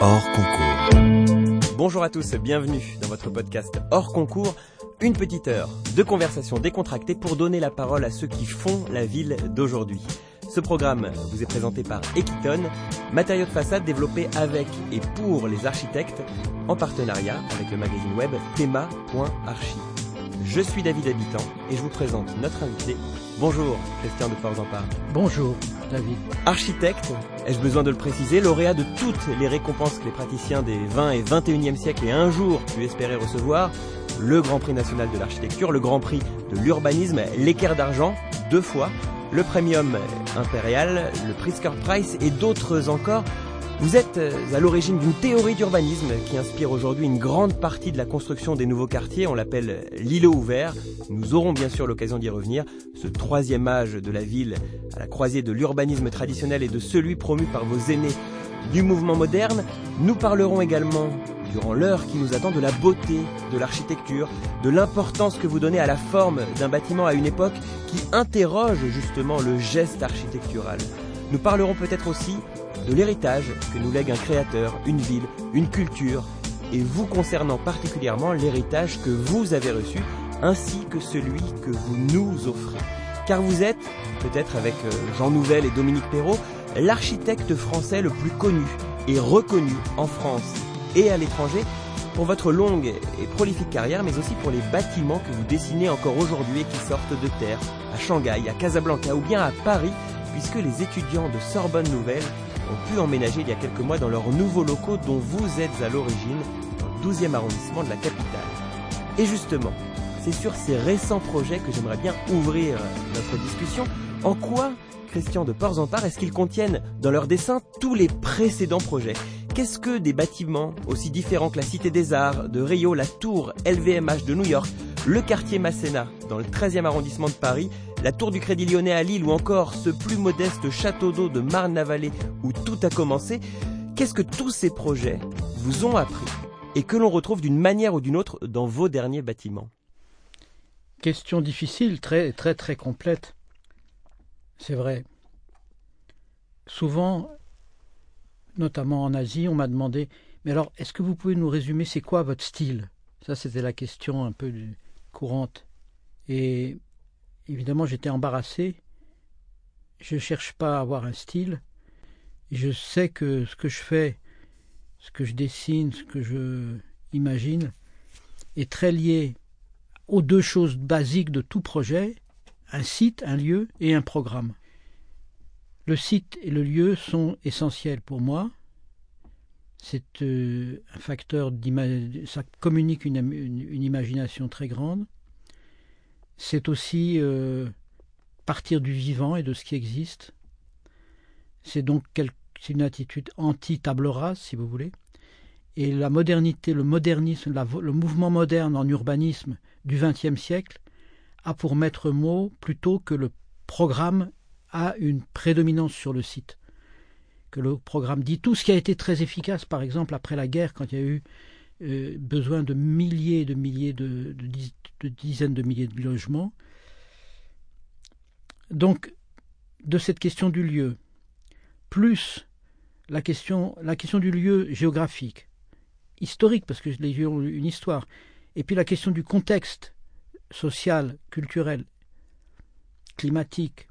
hors concours. Bonjour à tous, bienvenue dans votre podcast hors concours. Une petite heure de conversation décontractée pour donner la parole à ceux qui font la ville d'aujourd'hui. Ce programme vous est présenté par Equiton, matériaux de façade développés avec et pour les architectes en partenariat avec le magazine web thema.archi. Je suis David Habitant et je vous présente notre invité. Bonjour, Christian de Forzampar. Bonjour, David. Architecte, ai-je besoin de le préciser, lauréat de toutes les récompenses que les praticiens des 20 et 21e siècles et un jour pu espérer recevoir, le Grand Prix national de l'architecture, le Grand Prix de l'urbanisme, l'équerre d'argent, deux fois, le Premium Impérial, le Pritzker Prize et d'autres encore. Vous êtes euh, à l'origine d'une théorie d'urbanisme qui inspire aujourd'hui une grande partie de la construction des nouveaux quartiers. On l'appelle l'îlot ouvert. Nous aurons bien sûr l'occasion d'y revenir. Ce troisième âge de la ville à la croisée de l'urbanisme traditionnel et de celui promu par vos aînés du mouvement moderne. Nous parlerons également durant l'heure qui nous attend de la beauté de l'architecture, de l'importance que vous donnez à la forme d'un bâtiment à une époque qui interroge justement le geste architectural. Nous parlerons peut-être aussi de l'héritage que nous lègue un créateur, une ville, une culture, et vous concernant particulièrement l'héritage que vous avez reçu, ainsi que celui que vous nous offrez. Car vous êtes, peut-être avec euh, Jean Nouvel et Dominique Perrault, l'architecte français le plus connu et reconnu en France et à l'étranger pour votre longue et prolifique carrière, mais aussi pour les bâtiments que vous dessinez encore aujourd'hui et qui sortent de terre, à Shanghai, à Casablanca ou bien à Paris, puisque les étudiants de Sorbonne Nouvelle ont pu emménager il y a quelques mois dans leurs nouveaux locaux dont vous êtes à l'origine, dans le 12e arrondissement de la capitale. Et justement, c'est sur ces récents projets que j'aimerais bien ouvrir notre discussion. En quoi, Christian de Porzampar, est-ce qu'ils contiennent dans leur dessin tous les précédents projets? Qu'est-ce que des bâtiments aussi différents que la Cité des Arts de Rio, la Tour LVMH de New York, le quartier Masséna dans le 13e arrondissement de Paris, la Tour du Crédit Lyonnais à Lille ou encore ce plus modeste château d'eau de Marne-la-Vallée où tout a commencé, qu'est-ce que tous ces projets vous ont appris et que l'on retrouve d'une manière ou d'une autre dans vos derniers bâtiments? Question difficile, très très très complète. C'est vrai. Souvent, notamment en Asie, on m'a demandé Mais alors, est-ce que vous pouvez nous résumer c'est quoi votre style? Ça, c'était la question un peu courante. Et évidemment, j'étais embarrassé. Je ne cherche pas à avoir un style. Je sais que ce que je fais, ce que je dessine, ce que je imagine, est très lié aux deux choses basiques de tout projet un site, un lieu et un programme. Le site et le lieu sont essentiels pour moi. C'est euh, un facteur ça communique une, imagination très grande. C'est aussi euh, partir du vivant et de ce qui existe. C'est donc une attitude anti-table rase, si vous voulez. Et la modernité, le modernisme, le mouvement moderne en urbanisme du XXe siècle a pour maître mot plutôt que le programme a une prédominance sur le site. Que le programme dit tout ce qui a été très efficace, par exemple, après la guerre, quand il y a eu euh, besoin de milliers de milliers de, de, dizaines de milliers de logements. Donc, de cette question du lieu, plus la question, la question du lieu géographique, historique, parce que les lieux ont une histoire, et puis la question du contexte social, culturel, climatique,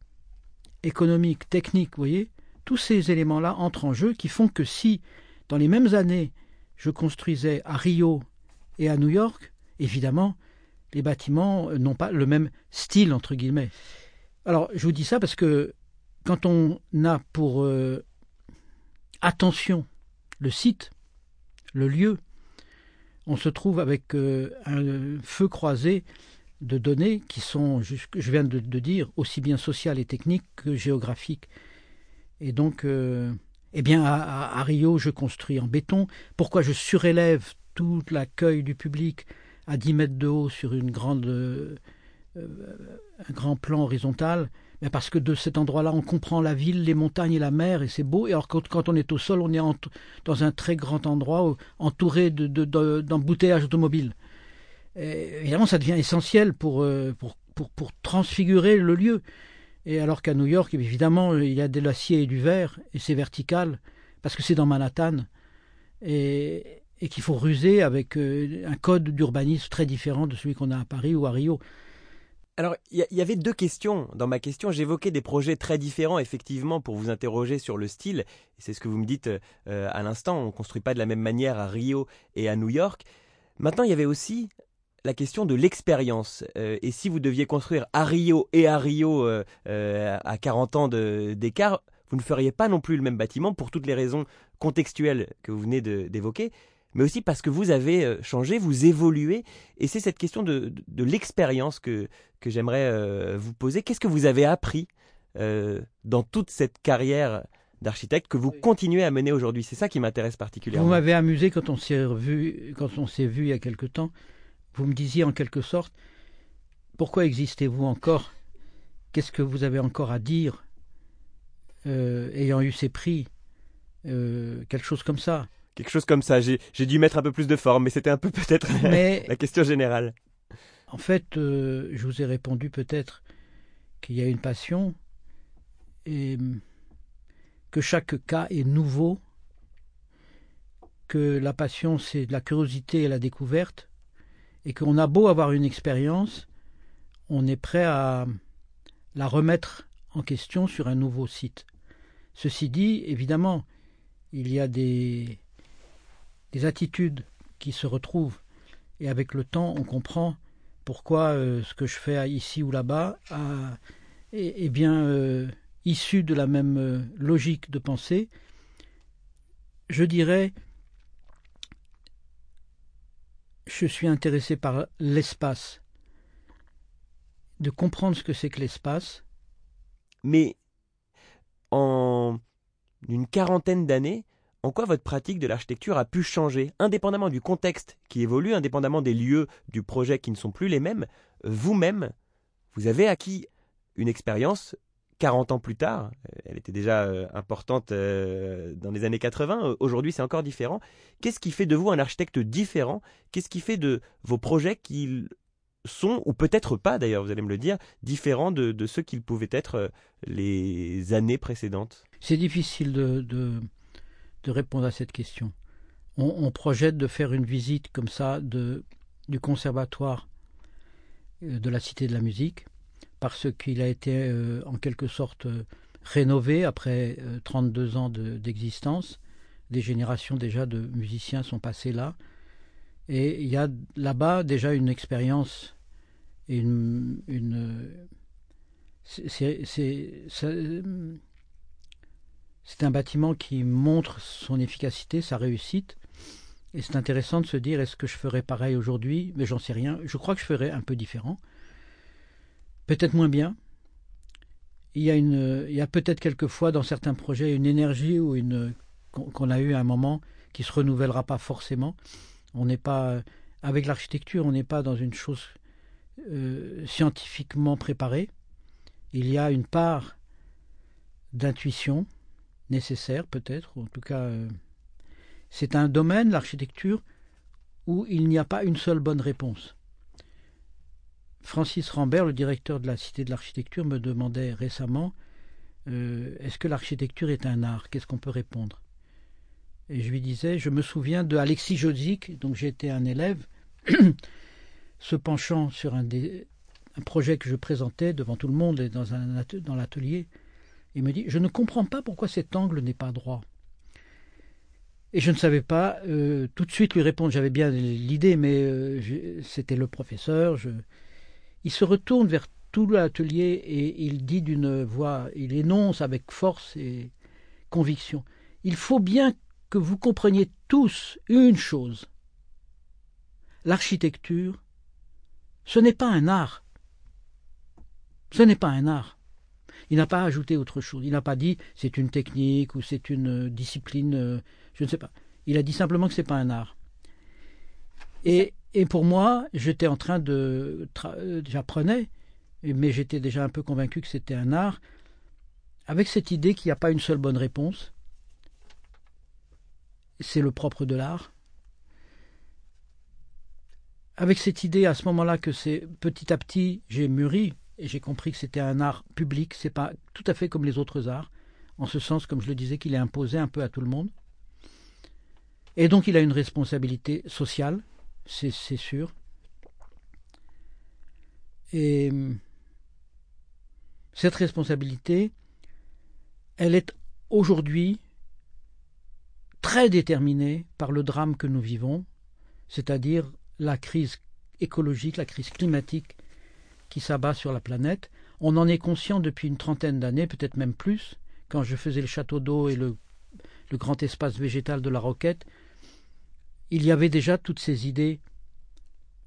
économique, technique, vous voyez, tous ces éléments-là entrent en jeu qui font que si, dans les mêmes années, je construisais à Rio et à New York, évidemment, les bâtiments n'ont pas le même style, entre guillemets. Alors, je vous dis ça parce que quand on a pour euh, attention le site, le lieu, on se trouve avec euh, un feu croisé de données qui sont, je viens de, dire, aussi bien sociales et techniques que géographiques. Et donc, euh, eh bien, à, Rio, je construis en béton. Pourquoi je surélève tout l'accueil du public à 10 mètres de haut sur une grande, euh, un grand plan horizontal? Mais parce que de cet endroit-là, on comprend la ville, les montagnes et la mer, et c'est beau. Et alors quand, on est au sol, on est dans un très grand endroit, entouré d'embouteillages de, automobiles évidemment, ça devient essentiel euh, pour, pour, transfigurer le lieu. Et alors qu'à New York, évidemment, il y a de l'acier et du verre, et c'est vertical, parce que c'est dans Manhattan. et, qu'il faut ruser avec euh, un code d'urbanisme très différent de celui qu'on a à Paris ou à Rio. Alors, il y, avait deux questions. Dans ma question, j'évoquais des projets très différents, effectivement, pour vous interroger sur le style. C'est ce que vous me dites euh, à l'instant. On ne construit pas de la même manière à Rio et à New York. Maintenant, il y avait aussi la question de l'expérience. Euh, et si vous deviez construire à Rio et à Rio à 40 ans d'écart, vous ne feriez pas non plus le même bâtiment pour toutes les raisons contextuelles que vous venez d'évoquer, mais aussi parce que vous avez euh, changé, vous évoluez. Et c'est cette question de, l'expérience que, que j'aimerais euh, vous poser. Qu'est-ce que vous avez appris euh, dans toute cette carrière d'architecte que vous continuez à mener aujourd'hui? C'est ça qui m'intéresse particulièrement. Vous m'avez amusé quand on s'est vu, quand on s'est vu il y a quelque temps. Vous me disiez en quelque sorte, pourquoi existez-vous encore? Qu'est-ce que vous avez encore à dire euh, ayant eu ses prix, euh, quelque chose comme ça? Quelque chose comme ça. J'ai dû mettre un peu plus de forme, mais c'était un peu peut-être la question générale. En fait, euh, je vous ai répondu peut-être qu'il y a une passion et que chaque cas est nouveau, que la passion c'est de la curiosité et la découverte, et qu'on a beau avoir une expérience, on est prêt à la remettre en question sur un nouveau site. Ceci dit, évidemment, il y a des, des attitudes qui se retrouvent et avec le temps, on comprend pourquoi euh, ce que je fais ici ou là-bas est, bien euh, issu de la même euh, logique de pensée. Je dirais, je suis intéressé par l'espace, de comprendre ce que c'est que l'espace, mais en une quarantaine d'années, en quoi votre pratique de l'architecture a pu changer, indépendamment du contexte qui évolue, indépendamment des lieux du projet qui ne sont plus les mêmes, vous-même, vous avez acquis une expérience 40 ans plus tard, elle était déjà euh, importante euh, dans les années 80, aujourd'hui c'est encore différent. Qu'est-ce qui fait de vous un architecte différent? Qu'est-ce qui fait de vos projets qui sont, ou peut-être pas d'ailleurs, vous allez me le dire, différents de, ceux qu'ils pouvaient être euh, les années précédentes? C'est difficile de, répondre à cette question. On, projette de faire une visite comme ça du conservatoire euh, de la Cité de la Musique, parce qu'il a été euh, en quelque sorte rénové après 32 ans d'existence. Des générations déjà de musiciens sont passés là. Et il y a là-bas déjà une expérience une c'est un bâtiment qui montre son efficacité, sa réussite. Et c'est intéressant de se dire est-ce que je ferais pareil aujourd'hui? Mais j'en sais rien. Je crois que je ferais un peu différent. Peut-être moins bien. Il y a, a peut-être quelquefois dans certains projets une énergie ou une qu'on a eu à un moment qui se renouvellera pas forcément. On n'est pas avec l'architecture, on n'est pas dans une chose euh, scientifiquement préparée. Il y a une part d'intuition nécessaire peut-être, en tout cas euh, c'est un domaine, l'architecture, où il n'y a pas une seule bonne réponse. Francis Rambert, le directeur de la Cité de l'Architecture, me demandait récemment euh, Est-ce que l'architecture est un art? Qu'est-ce qu'on peut répondre? Et je lui disais, je me souviens de Alexis Jodzik, donc j'étais un élève, se penchant sur un, projet que je présentais devant tout le monde et dans, l'atelier. Il me dit, je ne comprends pas pourquoi cet angle n'est pas droit. Et je ne savais pas euh, tout de suite lui répondre. J'avais bien l'idée, mais euh, c'était le professeur. Il se retourne vers tout l'atelier et il dit d'une voix, il énonce avec force et conviction. Il faut bien que vous compreniez tous une chose. L'architecture, ce n'est pas un art. Ce n'est pas un art. Il n'a pas ajouté autre chose. Il n'a pas dit c'est une technique ou c'est une discipline, euh, je ne sais pas. Il a dit simplement que ce n'est pas un art. Et, et pour moi, j'étais en train de. J'apprenais, mais j'étais déjà un peu convaincu que c'était un art, avec cette idée qu'il n'y a pas une seule bonne réponse, c'est le propre de l'art. Avec cette idée à ce moment-là que c'est petit à petit j'ai mûri et j'ai compris que c'était un art public, c'est pas tout à fait comme les autres arts, en ce sens, comme je le disais, qu'il est imposé un peu à tout le monde. Et donc il a une responsabilité sociale, c'est sûr. Et cette responsabilité, elle est aujourd'hui très déterminée par le drame que nous vivons, c'est-à-dire la crise écologique, la crise climatique qui s'abat sur la planète. On en est conscient depuis une trentaine d'années, peut-être même plus. Quand je faisais le château d'eau et le, grand espace végétal de la Roquette, il y avait déjà toutes ces idées,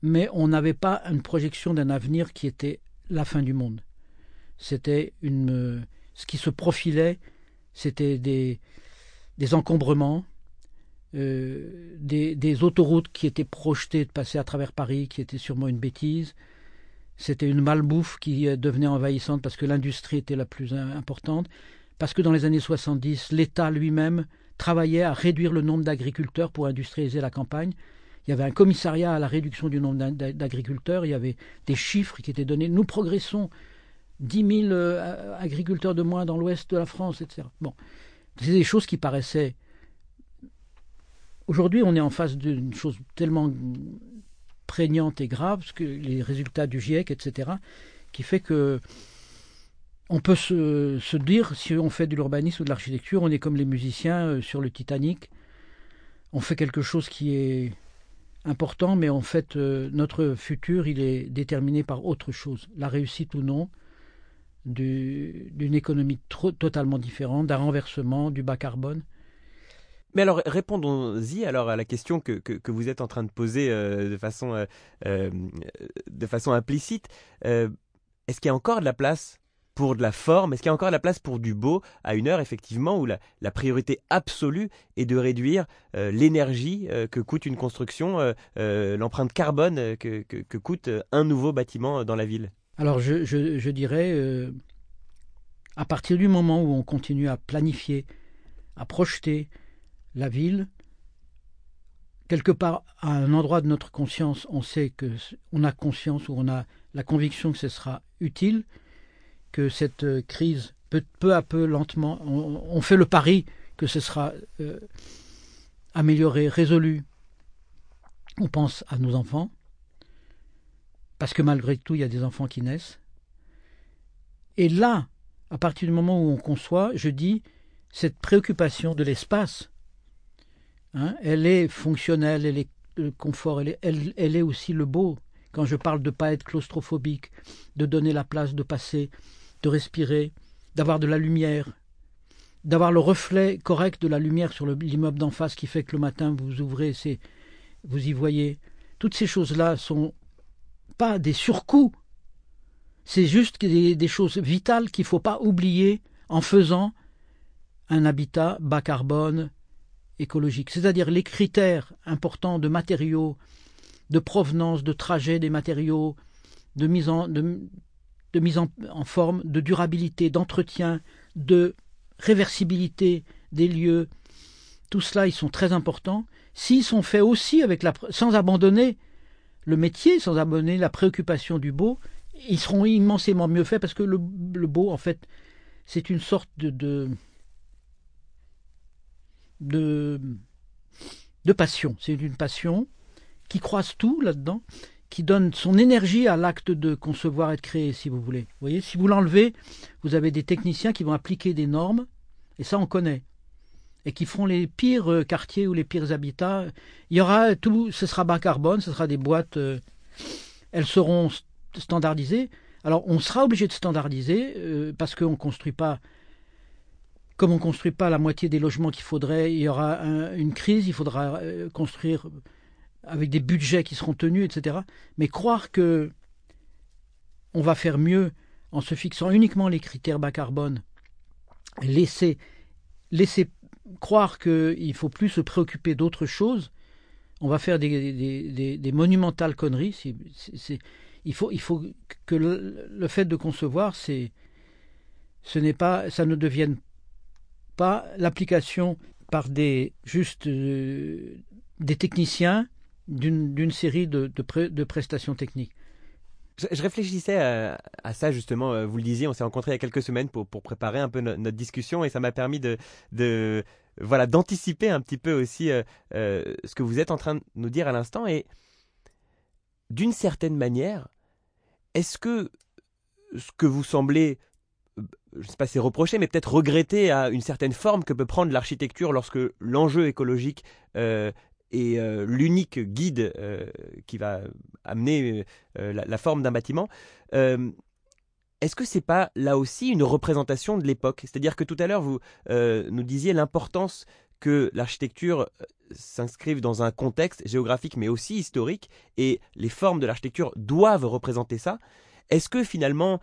mais on n'avait pas une projection d'un avenir qui était la fin du monde. C'était une, ce qui se profilait, c'était des, des encombrements, euh, des, autoroutes qui étaient projetées de passer à travers Paris, qui étaient sûrement une bêtise. C'était une malbouffe qui euh, devenait envahissante parce que l'industrie était la plus importante, parce que dans les années 70, l'État lui-même travaillait à réduire le nombre d'agriculteurs pour industrialiser la campagne. Il y avait un commissariat à la réduction du nombre d'agriculteurs, il y avait des chiffres qui étaient donnés. Nous progressons 10 000 euh, agriculteurs de moins dans l'ouest de la France, etc. Bon, c'est des choses qui paraissaient Aujourd'hui, on est en face d'une chose tellement prégnante et grave, que les résultats du GIEC, etc., qui fait que on peut se, dire, si on fait de l'urbanisme ou de l'architecture, on est comme les musiciens euh, sur le Titanic. On fait quelque chose qui est important, mais en fait, euh, notre futur, il est déterminé par autre chose. La réussite ou non d'une économie totalement différente, d'un renversement, du bas carbone. Mais alors répondons-y alors à la question que, vous êtes en train de poser euh, de, façon, de façon implicite. Est-ce qu'il y a encore de la place pour de la forme. Est-ce qu'il y a encore de la place pour du beau à une heure effectivement où la, priorité absolue est de réduire l'énergie que coûte une construction, l'empreinte carbone que, coûte un nouveau bâtiment dans la ville? Alors je, je, je dirais, à partir du moment où on continue à planifier, à projeter, la ville, quelque part à un endroit de notre conscience, on sait que on a conscience ou on a la conviction que ce sera utile, que cette euh, crise peu, peu à peu, lentement, on, fait le pari que ce sera euh, amélioré, résolu. On pense à nos enfants, parce que malgré tout, il y a des enfants qui naissent. Et là, à partir du moment où on conçoit, je dis, cette préoccupation de l'espace Hein, elle est fonctionnelle, elle est le confort, elle est, elle, est aussi le beau. Quand je parle de ne pas être claustrophobique, de donner la place de passer, de respirer, d'avoir de la lumière, d'avoir le reflet correct de la lumière sur l'immeuble d'en face qui fait que le matin vous ouvrez, c'est, vous y voyez. Toutes ces choses-là sont pas des surcoûts. C'est juste des, choses vitales qu'il ne faut pas oublier en faisant un habitat bas carbone, écologique, c'est-à-dire les critères importants de matériaux, de provenance, de trajet des matériaux, de mise en, mise en, forme, de durabilité, d'entretien, de réversibilité des lieux, tout cela, ils sont très importants. S'ils sont faits aussi avec la, sans abandonner le métier, sans abandonner la préoccupation du beau, ils seront immensément mieux faits parce que le, le beau, en fait, c'est une sorte de de, de passion. C'est une passion qui croise tout là-dedans, qui donne son énergie à l'acte de concevoir et de créer, si vous voulez. Vous voyez, si vous l'enlevez, vous avez des techniciens qui vont appliquer des normes, et ça on connaît, et qui feront les pires euh, quartiers ou les pires habitats. Il y aura tout, ce sera bas carbone, ce sera des boîtes, euh, elles seront standardisées. Alors on sera obligé de standardiser euh, parce qu'on ne construit pas comme on ne construit pas la moitié des logements qu'il faudrait, il y aura une crise, il faudra construire avec des budgets qui seront tenus, etc. Mais croire que on va faire mieux en se fixant uniquement les critères bas carbone, laisser, laisser croire qu'il ne faut plus se préoccuper d'autre chose, on va faire des, monumentales conneries. il, faut, il faut que le, le fait de concevoir, c'est, ce n'est pas, ça ne devienne pas l'application par des juste euh, des techniciens d'une série de, prestations techniques. Je, réfléchissais à, ça justement, euh, vous le disiez, on s'est rencontrés il y a quelques semaines pour, préparer un peu notre discussion et ça m'a permis de, voilà d'anticiper un petit peu aussi euh, euh, ce que vous êtes en train de nous dire à l'instant et d'une certaine manière, est-ce que ce que vous semblez je ne sais pas si reprocher, mais peut-être regretter à une certaine forme que peut prendre l'architecture lorsque l'enjeu écologique et euh, l'unique guide euh, qui va amener euh, la, forme d'un bâtiment. est-ce que c'est pas là aussi une représentation de l'époque? C'est-à-dire que tout à l'heure vous nous disiez l'importance que l'architecture s'inscrive dans un contexte géographique mais aussi historique et les formes de l'architecture doivent représenter ça. Est-ce que finalement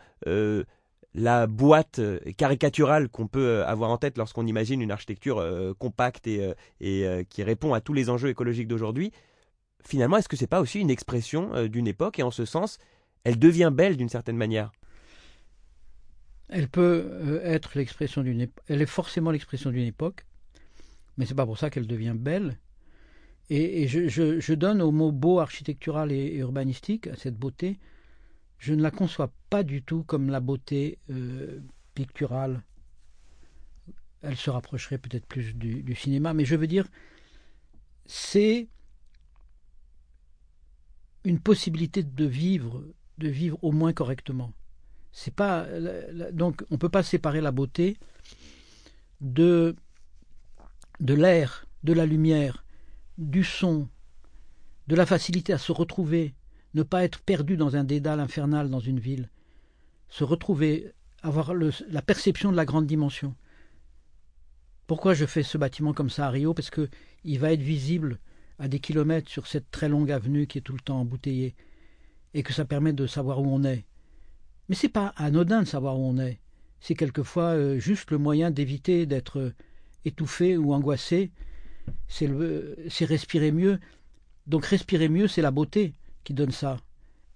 la boîte euh, caricaturale qu'on peut euh, avoir en tête lorsqu'on imagine une architecture euh, compacte et, qui répond à tous les enjeux écologiques d'aujourd'hui, finalement, est-ce que c'est pas aussi une expression d'une époque et en ce sens, elle devient belle d'une certaine manière? Elle peut être l'expression d'une époque, elle est forcément l'expression d'une époque, mais c'est pas pour ça qu'elle devient belle. Et, je, donne au mot beau architectural et urbanistique, à cette beauté, je ne la conçois pas du tout comme la beauté euh, picturale. Elle se rapprocherait peut-être plus du, cinéma, mais je veux dire, c'est une possibilité de vivre, de vivre au moins correctement. C'est pas donc on peut pas séparer la beauté de de l'air, de la lumière, du son, de la facilité à se retrouver, ne pas être perdu dans un dédale infernal dans une ville, se retrouver, avoir la perception de la grande dimension. Pourquoi je fais ce bâtiment comme ça à Rio? Parce que il va être visible à des kilomètres sur cette très longue avenue qui est tout le temps embouteillée, et que ça permet de savoir où on est. Mais c'est pas anodin de savoir où on est. C'est quelquefois euh, juste le moyen d'éviter d'être euh, étouffé ou angoissé. C'est respirer mieux. Donc respirer mieux, c'est la beauté qui donne ça,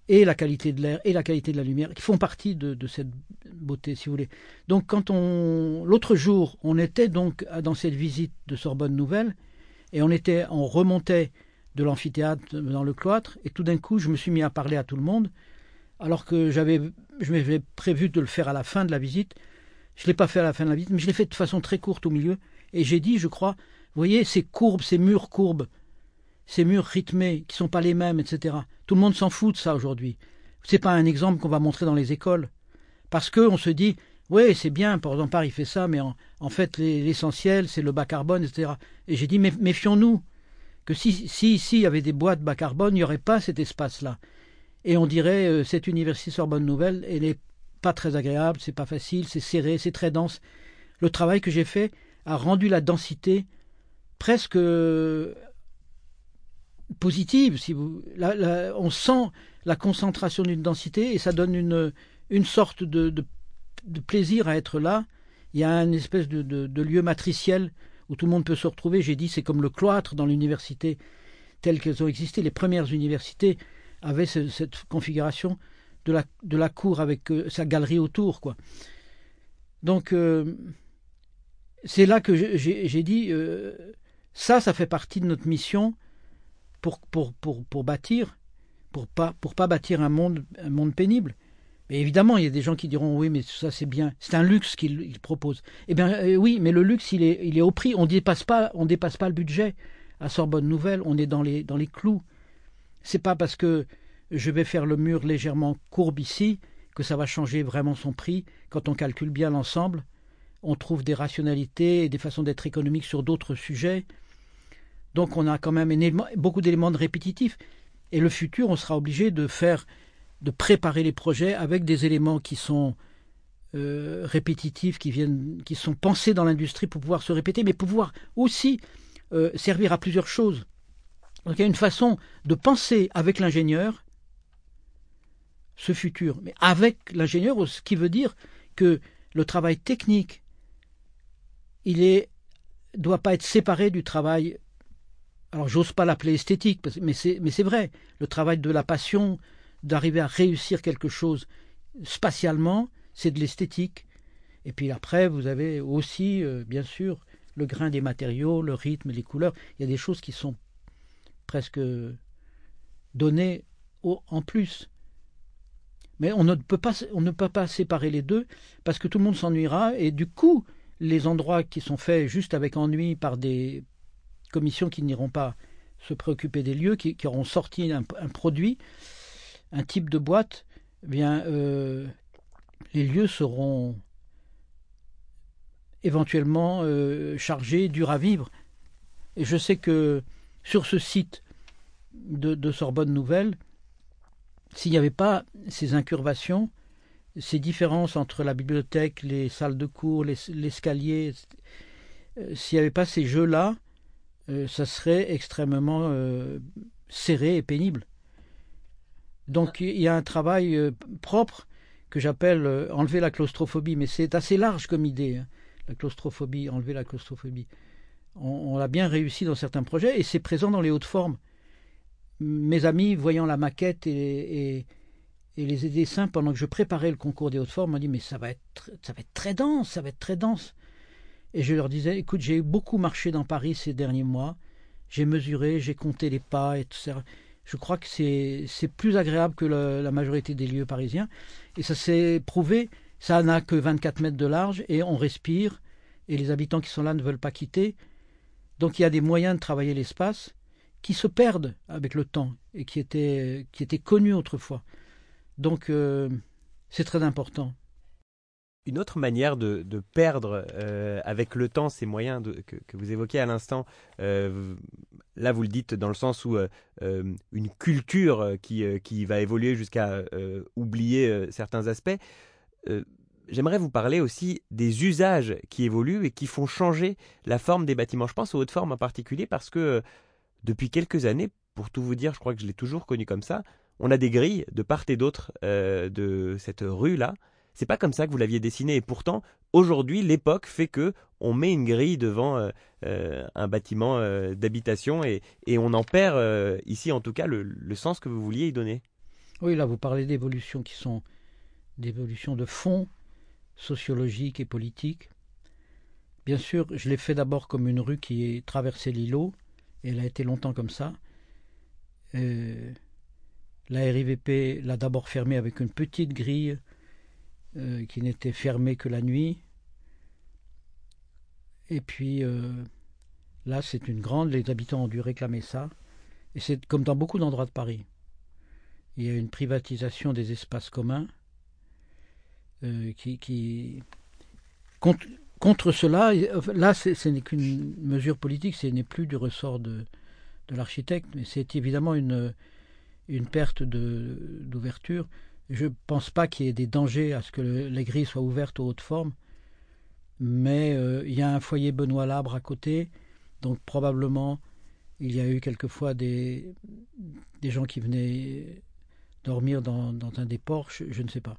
et la qualité de l'air et la qualité de la lumière, qui font partie de, cette beauté, si vous voulez. Donc, quand on l'autre jour, on était donc dans cette visite de Sorbonne Nouvelle, et on était, on remontait de l'amphithéâtre dans le cloître, et tout d'un coup, je me suis mis à parler à tout le monde, alors que j'avais, je m'avais prévu de le faire à la fin de la visite. Je l'ai pas fait à la fin de la visite, mais je l'ai fait de façon très courte au milieu, et j'ai dit, je crois, vous voyez ces courbes, ces murs courbes, ces murs rythmés qui sont pas les mêmes, etc. Tout le monde s'en fout de ça aujourd'hui. C'est pas un exemple qu'on va montrer dans les écoles. Parce qu'on se dit, oui, c'est bien, par exemple, Paris fait ça, mais en, fait, l'essentiel, c'est le bas carbone, etc. Et j'ai dit, méfions-nous, que si, si ici il y avait des boîtes bas carbone, il n'y aurait pas cet espace-là. Et on dirait, euh, cette université Sorbonne Nouvelle, elle n'est pas très agréable, c'est pas facile, c'est serré, c'est très dense. Le travail que j'ai fait a rendu la densité presque positive. Si vous, on sent la concentration d'une densité et ça donne une, une sorte de, plaisir à être là. Il y a une espèce de, de, lieu matriciel où tout le monde peut se retrouver. J'ai dit c'est comme le cloître dans l'université telles qu'elles ont existé. Les premières universités avaient cette configuration de la, de la cour avec euh, sa galerie autour. quoi. Donc euh, c'est là que j'ai dit euh, ça, ça fait partie de notre mission pour, pour, pour, pour bâtir, pour pas, pour pas bâtir un monde, un monde pénible. Mais évidemment, il y a des gens qui diront oui, mais ça c'est bien, c'est un luxe qu'il propose. Eh bien euh, oui, mais le luxe il est, il est au prix. On dépasse pas, on dépasse pas le budget. À Sorbonne Nouvelle, on est dans les, dans les clous. C'est pas parce que je vais faire le mur légèrement courbe ici que ça va changer vraiment son prix. Quand on calcule bien l'ensemble, on trouve des rationalités et des façons d'être économiques sur d'autres sujets. Donc on a quand même beaucoup d'éléments répétitifs. Et le futur, on sera obligé de faire, de préparer les projets avec des éléments qui sont euh, répétitifs, qui viennent, qui sont pensés dans l'industrie pour pouvoir se répéter, mais pouvoir aussi euh, servir à plusieurs choses. Donc il y a une façon de penser avec l'ingénieur ce futur, mais avec l'ingénieur, ce qui veut dire que le travail technique, il est doit pas être séparé du travail alors j'ose pas l'appeler esthétique, mais c'est vrai, le travail de la passion, d'arriver à réussir quelque chose spatialement, c'est de l'esthétique. Et puis après, vous avez aussi, euh, bien sûr, le grain des matériaux, le rythme, les couleurs. Il y a des choses qui sont presque données en plus. Mais on ne, peut pas, on ne peut pas séparer les deux parce que tout le monde s'ennuiera et du coup, les endroits qui sont faits juste avec ennui par des commissions qui n'iront pas se préoccuper des lieux, qui, auront sorti un, produit, un type de boîte, eh bien, euh, les lieux seront éventuellement euh, chargés, durs à vivre. Et je sais que sur ce site de, Sorbonne Nouvelle, s'il n'y avait pas ces incurvations, ces différences entre la bibliothèque, les salles de cours, l'escalier, euh, s'il n'y avait pas ces jeux-là, ça serait extrêmement euh, serré et pénible. Donc il y a un travail propre que j'appelle enlever la claustrophobie, mais c'est assez large comme idée, hein, la claustrophobie, enlever la claustrophobie. On, l'a bien réussi dans certains projets et c'est présent dans les hautes formes. Mes amis, voyant la maquette et, les dessins pendant que je préparais le concours des hautes formes, m'ont dit mais ça va être ça va être très dense, ça va être très dense. Et je leur disais écoute, j'ai beaucoup marché dans Paris ces derniers mois, j'ai mesuré, j'ai compté les pas et tout ça. Je crois que c'est plus agréable que la majorité des lieux parisiens. Et ça s'est prouvé, ça n'a que 24 mètres de large et on respire et les habitants qui sont là ne veulent pas quitter. Donc il y a des moyens de travailler l'espace qui se perdent avec le temps et qui étaient, qui étaient connus autrefois. Donc euh, c'est très important. Une autre manière de, perdre euh, avec le temps ces moyens que, vous évoquez à l'instant, euh, là vous le dites dans le sens où une culture qui, qui va évoluer jusqu'à oublier certains aspects, j'aimerais vous parler aussi des usages qui évoluent et qui font changer la forme des bâtiments. Je pense aux hautes formes en particulier parce que euh, depuis quelques années, pour tout vous dire, je crois que je l'ai toujours connu comme ça, on a des grilles de part et d'autre euh, de cette rue-là. C'est pas comme ça que vous l'aviez dessiné et pourtant aujourd'hui l'époque fait que on met une grille devant euh, un bâtiment d'habitation et, on en perd ici en tout cas le, le, sens que vous vouliez y donner. Oui, là vous parlez d'évolutions qui sont d'évolutions de fond sociologique et politique. Bien sûr, je l'ai fait d'abord comme une rue qui traversait l'îlot, et elle a été longtemps comme ça. Euh, la RIVP l'a d'abord fermée avec une petite grille euh, qui n'était fermée que la nuit. Et puis euh, là, c'est une grande, les habitants ont dû réclamer ça. Et c'est comme dans beaucoup d'endroits de Paris. Il y a une privatisation des espaces communs euh, qui, contre, cela, là, ce n'est qu'une mesure politique, ce n'est plus du ressort de, de l'architecte, mais c'est évidemment une, une perte d'ouverture. Je ne pense pas qu'il y ait des dangers à ce que les grilles soient ouvertes aux hautes formes, mais euh, il y a un foyer Benoît Labre à côté, donc probablement il y a eu quelquefois des, des gens qui venaient dormir dans, dans un des porches, je ne sais pas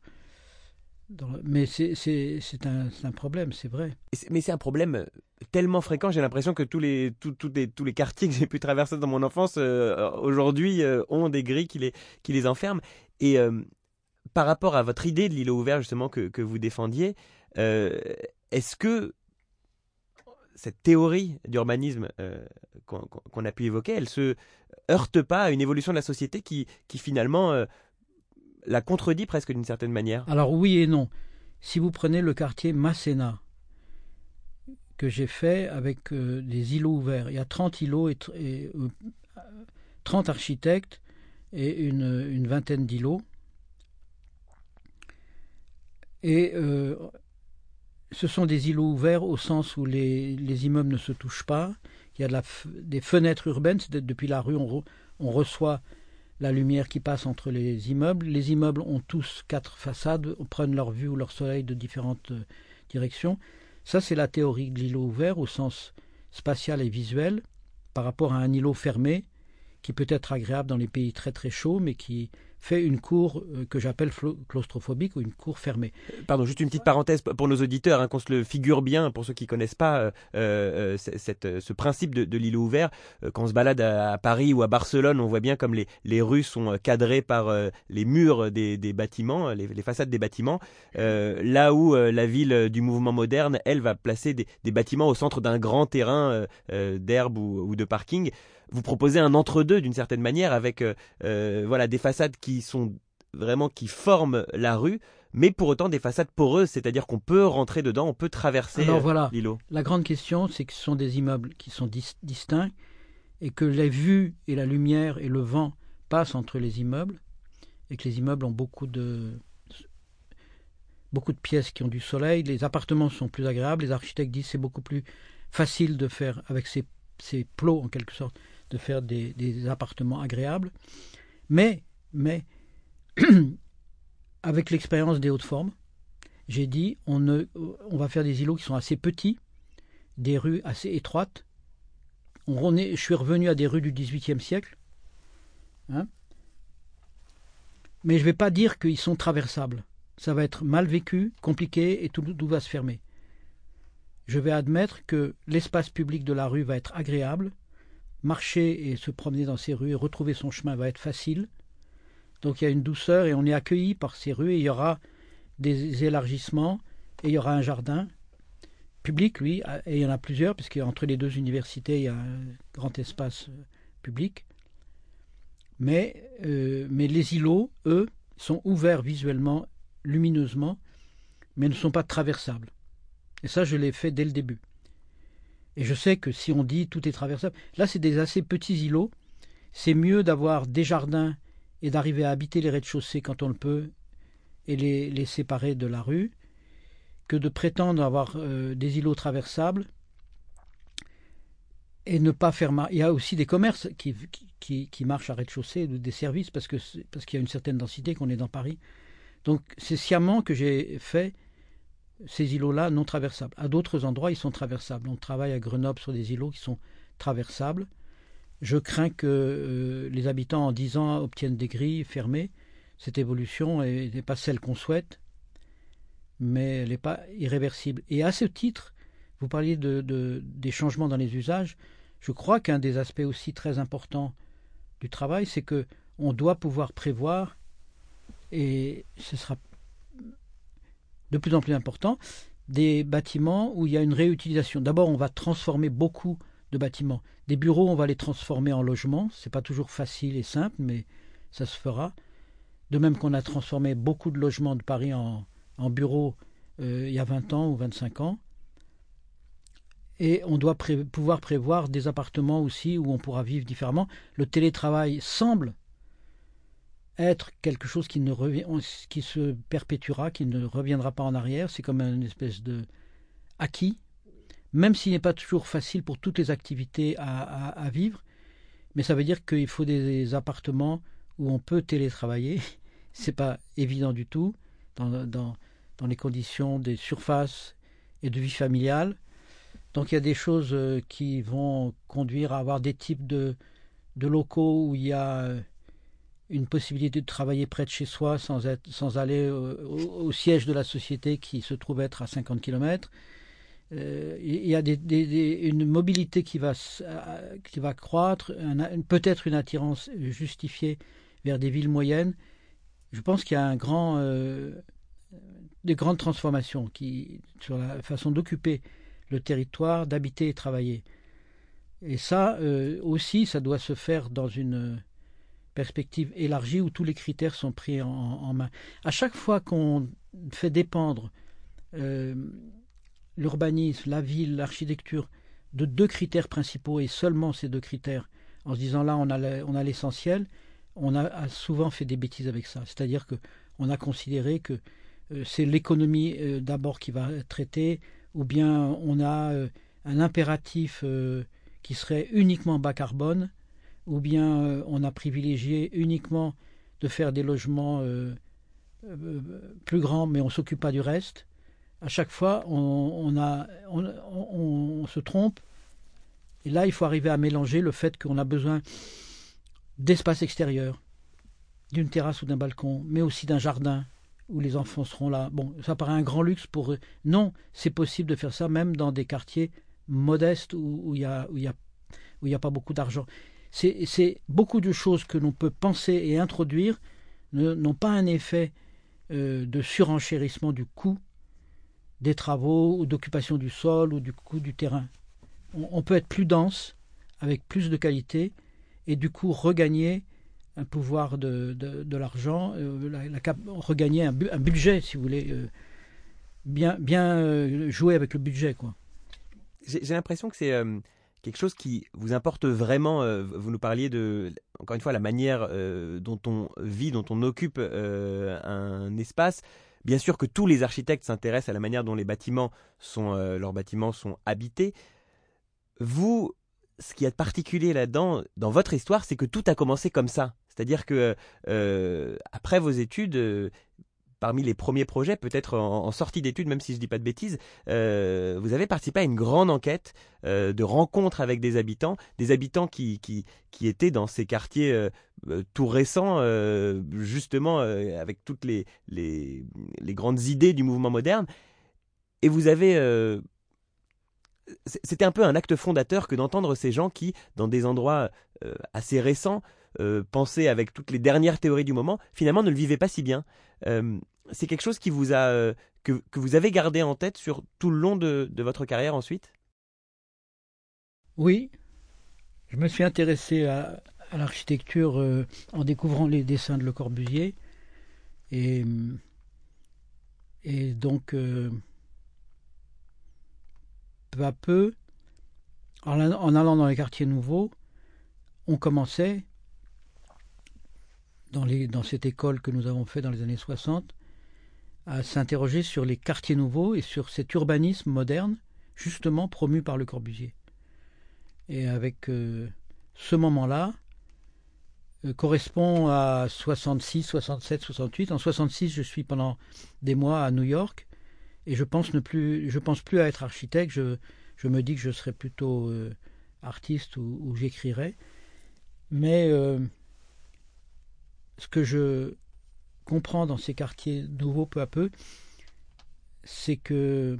mais c'est un, problème, c'est vrai. Mais c'est un problème euh, tellement fréquent, j'ai l'impression que tous les, les, tous les quartiers que j'ai pu traverser dans mon enfance euh, aujourd'hui ont des grilles qui les, qui les enferment. Et par rapport à votre idée de l'îlot ouvert justement que, vous défendiez, est-ce que cette théorie d'urbanisme qu'on a pu évoquer, elle se heurte pas à une évolution de la société qui, finalement la contredit presque d'une certaine manière? Alors oui et non. Si vous prenez le quartier Masséna, que j'ai fait avec euh, des îlots ouverts, il y a 30 îlots et, 30 euh, architectes et une, vingtaine d'îlots. Et euh, ce sont des îlots ouverts au sens où les, immeubles ne se touchent pas. Il y a des fenêtres urbaines, c'est depuis la rue on, on reçoit la lumière qui passe entre les immeubles. Les immeubles ont tous quatre façades, prennent leur vue ou leur soleil de différentes euh, directions. Ça, c'est la théorie de l'îlot ouvert au sens spatial et visuel par rapport à un îlot fermé qui peut être agréable dans les pays très très chauds, mais qui fait une cour euh, que j'appelle claustrophobique ou une cour fermée. Pardon, juste une petite parenthèse pour nos auditeurs, hein, qu'on se le figure bien, pour ceux qui ne connaissent pas euh, euh, ce principe de, l'îlot ouvert. quand on se balade à, Paris ou à Barcelone, on voit bien comme les, les rues sont cadrées par les murs des, bâtiments, les, façades des bâtiments. là où la ville du mouvement moderne, elle, va placer des, bâtiments au centre d'un grand terrain d'herbe ou, de parking vous proposez un entre-deux d'une certaine manière avec voilà des façades qui sont vraiment qui forment la rue, mais pour autant des façades poreuses, c'est-à-dire qu'on peut rentrer dedans, on peut traverser Alors voilà, l'îlot. La grande question, c'est que ce sont des immeubles qui sont distincts et que les vues et la lumière et le vent passent entre les immeubles et que les immeubles ont beaucoup de beaucoup de pièces qui ont du soleil, les appartements sont plus agréables, les architectes disent c'est beaucoup plus facile de faire avec ces, ces plots en quelque sorte de faire des, appartements agréables. Mais mais avec l'expérience des hautes formes, j'ai dit on, va faire des îlots qui sont assez petits, des rues assez étroites. On est, je suis revenu à des rues du XVIIIe siècle. Hein, mais je ne vais pas dire qu'ils sont traversables. Ça va être mal vécu, compliqué et tout va se fermer. Je vais admettre que l'espace public de la rue va être agréable. Marcher et se promener dans ces rues et retrouver son chemin va être facile. Donc il y a une douceur et on est accueilli par ces rues et il y aura des élargissements et il y aura un jardin public, oui, et il y en a plusieurs, puisqu'entre les deux universités, il y a un grand espace euh, public. Mais, euh, mais les îlots, eux, sont ouverts visuellement, lumineusement, mais ne sont pas traversables. Et ça, je l'ai fait dès le début. Et je sais que si on dit tout est traversable, là, c'est des assez petits îlots. C'est mieux d'avoir des jardins et d'arriver à habiter les rez-de-chaussée quand on le peut et les, les, séparer de la rue, que de prétendre avoir euh, des îlots traversables et ne pas faire Il y a aussi des commerces qui, qui, qui marchent à rez-de-chaussée, des services, parce qu'il parce qu'il y a une certaine densité, qu'on est dans Paris. Donc c'est sciemment que j'ai fait ces îlots-là non traversables. À d'autres endroits, ils sont traversables. On travaille à Grenoble sur des îlots qui sont traversables. Je crains que euh, les habitants en dix ans obtiennent des grilles fermées. Cette évolution n'est pas celle qu'on souhaite, mais elle n'est pas irréversible. Et à ce titre, vous parliez de, des changements dans les usages. Je crois qu'un des aspects aussi très importants du travail, c'est que on doit pouvoir prévoir, et ce sera de plus en plus important, des bâtiments où il y a une réutilisation. D'abord, on va transformer beaucoup de bâtiments. Des bureaux, on va les transformer en logements. C'est pas toujours facile et simple, mais ça se fera. De même qu'on a transformé beaucoup de logements de Paris en, en bureaux euh, il y a 20 ans ou 25 ans. Et on doit pouvoir prévoir des appartements aussi où on pourra vivre différemment. Le télétravail semble être quelque chose qui, ne revient, qui se perpétuera, qui ne reviendra pas en arrière. C'est comme une espèce de acquis même s'il n'est pas toujours facile pour toutes les activités à, vivre. Mais ça veut dire qu'il faut des, appartements où on peut télétravailler. C'est pas évident du tout dans, dans, dans, les conditions des surfaces et de vie familiale. Donc il y a des choses euh, qui vont conduire à avoir des types de, de locaux où il y a euh, une possibilité de travailler près de chez soi sans, être, sans aller au, au, siège de la société qui se trouve être à 50 km. Euh, il y a une mobilité qui va, euh, qui va croître, peut-être une attirance justifiée vers des villes moyennes. Je pense qu'il y a un grand, euh, des grandes transformations qui, sur la façon d'occuper le territoire, d'habiter et travailler. Et ça aussi, ça doit se faire dans une perspective élargie où tous les critères sont pris en, main. À chaque fois qu'on fait dépendre l'urbanisme, la ville, l'architecture, de deux critères principaux et seulement ces deux critères, en se disant là on a l'essentiel, on a souvent fait des bêtises avec ça. C'est-à-dire que on a considéré que euh, c'est l'économie euh, d'abord qui va traiter, ou bien on a euh, un impératif qui serait uniquement bas carbone, ou bien on a privilégié uniquement de faire des logements plus grands, mais on s'occupe pas du reste à chaque fois, on, se trompe. Et là, il faut arriver à mélanger le fait qu'on a besoin d'espace extérieur, d'une terrasse ou d'un balcon, mais aussi d'un jardin où les enfants seront là. Bon, ça paraît un grand luxe pour eux. Non, c'est possible de faire ça même dans des quartiers modestes où il n'y a pas beaucoup d'argent. C'est beaucoup de choses que l'on peut penser et introduire n'ont pas un effet euh, de surenchérissement du coût des travaux ou d'occupation du sol ou du coup du terrain. On, peut être plus dense, avec plus de qualité, et du coup regagner un pouvoir de, l'argent, euh, regagner un, budget, si vous voulez, euh, bien, bien jouer avec le budget. J'ai l'impression que c'est quelque chose qui vous importe vraiment. vous nous parliez de, encore une fois, la manière dont on vit, dont on occupe un espace. Bien sûr que tous les architectes s'intéressent à la manière dont les bâtiments sont, leurs bâtiments sont habités. Vous, ce qui est particulier là-dedans, dans votre histoire, c'est que tout a commencé comme ça. C'est-à-dire que euh, après vos études, euh, parmi les premiers projets, peut-être en, sortie d'études, même si je ne dis pas de bêtises, euh, vous avez participé à une grande enquête de rencontres avec des habitants, des habitants qui, qui, qui étaient dans ces quartiers tout récents, justement avec toutes les, les, les, grandes idées du mouvement moderne. Et vous avez c'était un peu un acte fondateur que d'entendre ces gens qui, dans des endroits assez récents, euh, penser avec toutes les dernières théories du moment, finalement ne le vivait pas si bien. Euh, c'est quelque chose a, euh, que, vous avez gardé en tête sur tout le long de, votre carrière ensuite? Oui, je me suis intéressé à, l'architecture en découvrant les dessins de Le Corbusier. Et, donc, peu à peu, en, allant dans les quartiers nouveaux, on commençait dans, cette école que nous avons fait dans les années 60, à s'interroger sur les quartiers nouveaux et sur cet urbanisme moderne, justement promu par Le Corbusier. Et avec euh, ce moment-là, euh, correspond à 66, 67, 68. En 66, je suis pendant des mois à New York et je pense ne plus, je pense plus à être architecte. Je, me dis que je serais plutôt euh, artiste ou, ou j'écrirais. Mais ce que je comprends dans ces quartiers nouveaux peu à peu, c'est que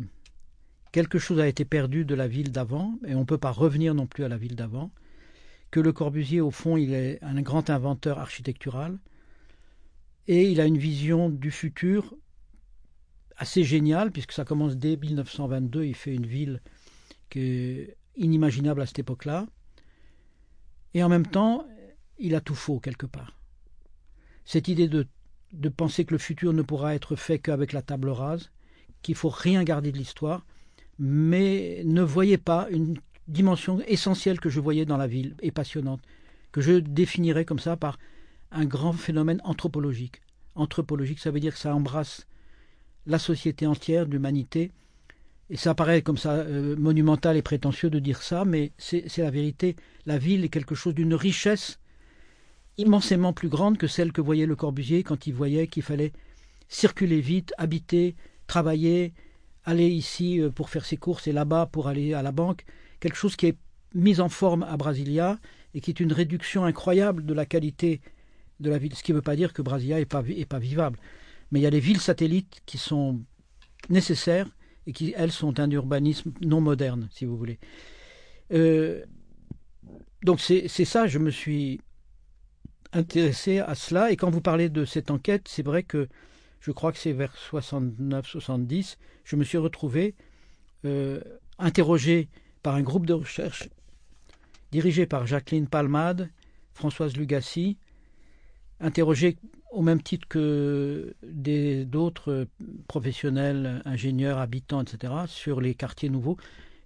quelque chose a été perdu de la ville d'avant, et on ne peut pas revenir non plus à la ville d'avant, que Le Corbusier, au fond, il est un grand inventeur architectural, et il a une vision du futur assez géniale, puisque ça commence dès 1922, il fait une ville qui est inimaginable à cette époque-là, et en même temps, il a tout faux quelque part. Cette idée de, de penser que le futur ne pourra être fait qu'avec la table rase, qu'il faut rien garder de l'histoire, mais ne voyez pas une dimension essentielle que je voyais dans la ville et passionnante, que je définirais comme ça par un grand phénomène anthropologique. Anthropologique, ça veut dire que ça embrasse la société entière, l'humanité, et ça paraît comme ça euh, monumental et prétentieux de dire ça, mais c'est la vérité. La ville est quelque chose d'une richesse immensément plus grande que celle que voyait Le Corbusier quand il voyait qu'il fallait circuler vite, habiter, travailler, aller ici euh, pour faire ses courses et là-bas pour aller à la banque, quelque chose qui est mis en forme à Brasilia et qui est une réduction incroyable de la qualité de la ville. Ce qui ne veut pas dire que Brasilia n'est pas, est pas vivable. Mais il y a des villes satellites qui sont nécessaires et qui, elles, sont un urbanisme non moderne, si vous voulez. Euh, donc c'est ça, je me suis intéressé à cela. Et quand vous parlez de cette enquête, c'est vrai que je crois que c'est vers 69-70, je me suis retrouvé euh, interrogé par un groupe de recherche dirigé par Jacqueline Palmade, Françoise Lugassi, interrogé au même titre que d'autres professionnels, ingénieurs, habitants, etc., sur les quartiers nouveaux.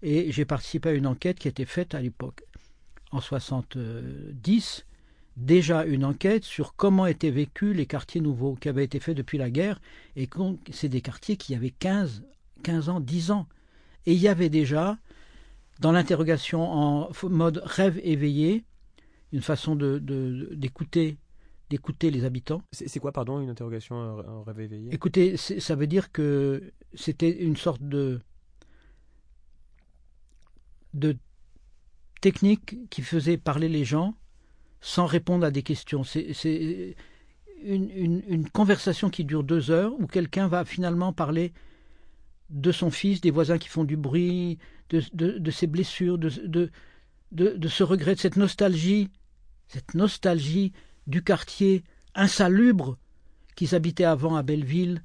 Et j'ai participé à une enquête qui a été faite à l'époque, en 70, déjà une enquête sur comment étaient vécus les quartiers nouveaux qui avaient été faits depuis la guerre. Et c'est des quartiers qui avaient 15, 15 ans, 10 ans. Et il y avait déjà, dans l'interrogation en mode rêve éveillé, une façon d'écouter de, d'écouter les habitants. C'est quoi, pardon, une interrogation en rêve éveillé? Écoutez, ça veut dire que c'était une sorte de de technique qui faisait parler les gens sans répondre à des questions. C'est une, conversation qui dure deux heures où quelqu'un va finalement parler de son fils, des voisins qui font du bruit, de, ses blessures, de, de, ce regret, de cette nostalgie, cette nostalgie du quartier insalubre qu'ils habitaient avant à Belleville,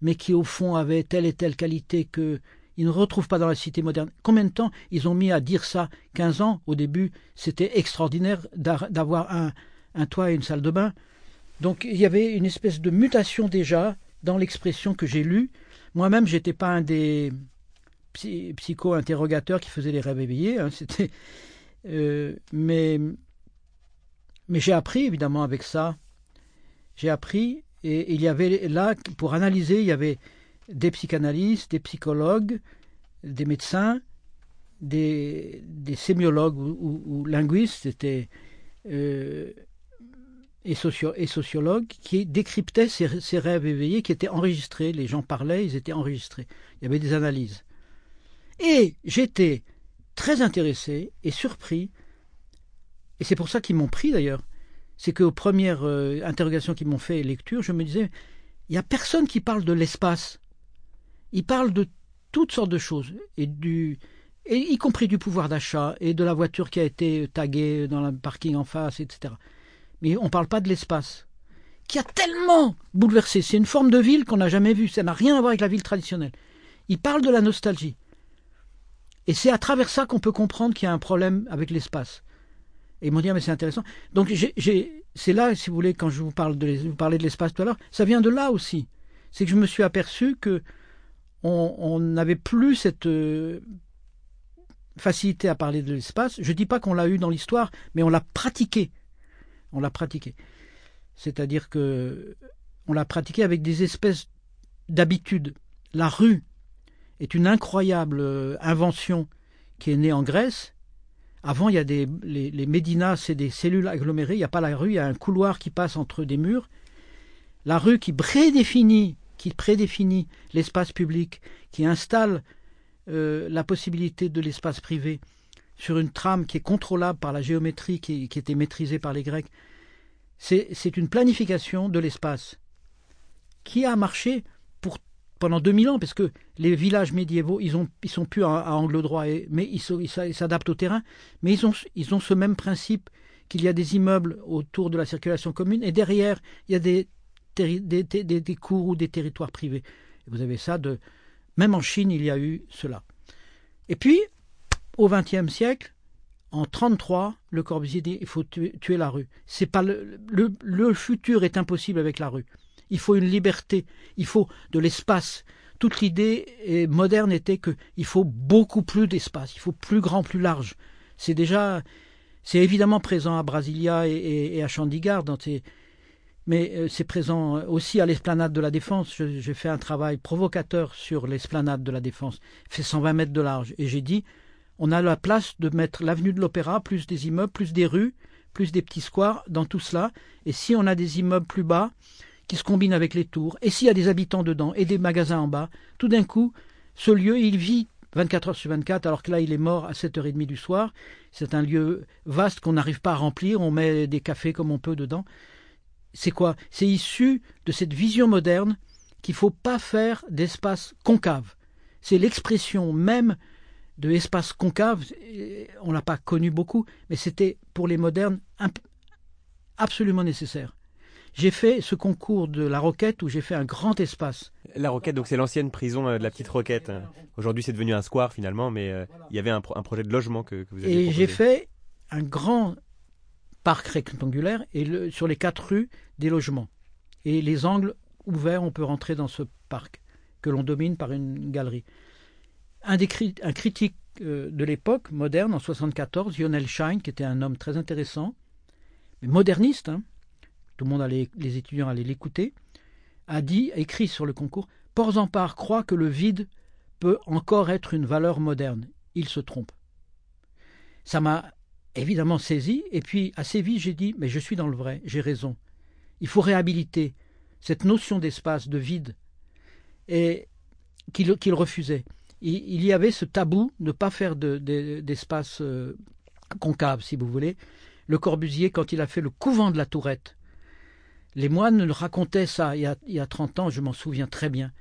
mais qui au fond avait telle et telle qualité que ils ne retrouvent pas dans la cité moderne. Combien de temps ils ont mis à dire ça? 15 ans au début, c'était extraordinaire d'avoir un, un toit et une salle de bain. Donc il y avait une espèce de mutation déjà dans l'expression que j'ai lue. Moi-même, j'étais pas un des psycho-interrogateurs qui faisaient les rêves éveillés. Hein, euh, mais j'ai appris évidemment avec ça. J'ai appris et il y avait là pour analyser, il y avait des psychanalystes, des psychologues, des médecins, des, sémiologues ou, linguistes euh, et, et, sociologues qui décryptaient ces, rêves éveillés qui étaient enregistrés. Les gens parlaient, ils étaient enregistrés. Il y avait des analyses. Et j'étais très intéressé et surpris, et c'est pour ça qu'ils m'ont pris d'ailleurs, c'est qu'aux premières euh, interrogations qu'ils m'ont fait lecture, je me disais, il n'y a personne qui parle de l'espace. Il parle de toutes sortes de choses, et du, et y compris du pouvoir d'achat et de la voiture qui a été taguée dans le parking en face, etc. Mais on ne parle pas de l'espace, qui a tellement bouleversé. C'est une forme de ville qu'on n'a jamais vue. Ça n'a rien à voir avec la ville traditionnelle. Il parle de la nostalgie. Et c'est à travers ça qu'on peut comprendre qu'il y a un problème avec l'espace. Et ils m'ont dit, ah, mais c'est intéressant. Donc c'est là, si vous voulez, quand je vous parle de, vous parlais de l'espace tout à l'heure, ça vient de là aussi. C'est que je me suis aperçu que on n'avait plus cette euh, facilité à parler de l'espace. Je ne dis pas qu'on l'a eu dans l'histoire, mais on l'a pratiqué. On l'a pratiqué. C'est-à-dire que on l'a pratiqué avec des espèces d'habitudes. La rue est une incroyable euh, invention qui est née en Grèce. Avant, il y a des les, les médinas, c'est des cellules agglomérées. Il n'y a pas la rue, il y a un couloir qui passe entre des murs. La rue qui prédéfinit, qui prédéfinit l'espace public, qui installe euh, la possibilité de l'espace privé sur une trame qui est contrôlable par la géométrie qui, était maîtrisée par les Grecs, c'est une planification de l'espace qui a marché pour, pendant 2000 ans, parce que les villages médiévaux, ils, ont, ils sont plus à, angle droit, mais ils s'adaptent au terrain, mais ils ont, ils ont ce même principe qu'il y a des immeubles autour de la circulation commune, et derrière, il y a des, des, cours ou des territoires privés. vous avez ça même en Chine, il y a eu cela. Et puis, au XXe siècle, en 1933, Le Corbusier dit il faut tuer, la rue. C'est pas le, le, futur est impossible avec la rue. Il faut une liberté, il faut de l'espace. Toute l'idée moderne était qu'il faut beaucoup plus d'espace, il faut plus grand, plus large. C'est déjà, c'est évidemment présent à Brasilia et, à Chandigarh dans ces, mais euh, c'est présent aussi à l'esplanade de la Défense. J'ai fait un travail provocateur sur l'esplanade de la Défense, fait 120 mètres de large, et j'ai dit on a la place de mettre l'avenue de l'Opéra, plus des immeubles, plus des rues, plus des petits squares dans tout cela. Et si on a des immeubles plus bas qui se combinent avec les tours, et s'il y a des habitants dedans et des magasins en bas, tout d'un coup, ce lieu, il vit 24 heures sur 24, alors que là, il est mort à 7h30 du soir. C'est un lieu vaste qu'on n'arrive pas à remplir. On met des cafés comme on peut dedans c'est quoi? C'est issu de cette vision moderne qu'il ne faut pas faire d'espace concave. C'est l'expression même de l'espace concave. On ne l'a pas connu beaucoup, mais c'était pour les modernes absolument nécessaire. J'ai fait ce concours de la Roquette où j'ai fait un grand espace. La Roquette, donc c'est l'ancienne prison euh, de la Petite Roquette. Aujourd'hui, c'est devenu un square finalement, mais euh, il y avait un, projet de logement que, que vous avez Et j'ai fait un grand parc rectangulaire et sur les quatre rues, des logements. Et les angles ouverts, on peut rentrer dans ce parc que l'on domine par une galerie. Un, critique euh, de l'époque moderne, en 74, Lionel Shine, qui était un homme très intéressant, mais moderniste, hein, tout le monde allait, les étudiants allaient l'écouter, a dit, écrit sur le concours, Porzampar croit que le vide peut encore être une valeur moderne. Il se trompe. Ça m'a évidemment saisi, et puis assez vite j'ai dit, mais je suis dans le vrai, j'ai raison. Il faut réhabiliter cette notion d'espace, de vide, et qu'il refusait. Il, y avait ce tabou de ne pas faire d'espace euh, concave, si vous voulez. Le Corbusier, quand il a fait le couvent de la Tourette, les moines racontaient ça il y a, il y a 30 ans, je m'en souviens très bien.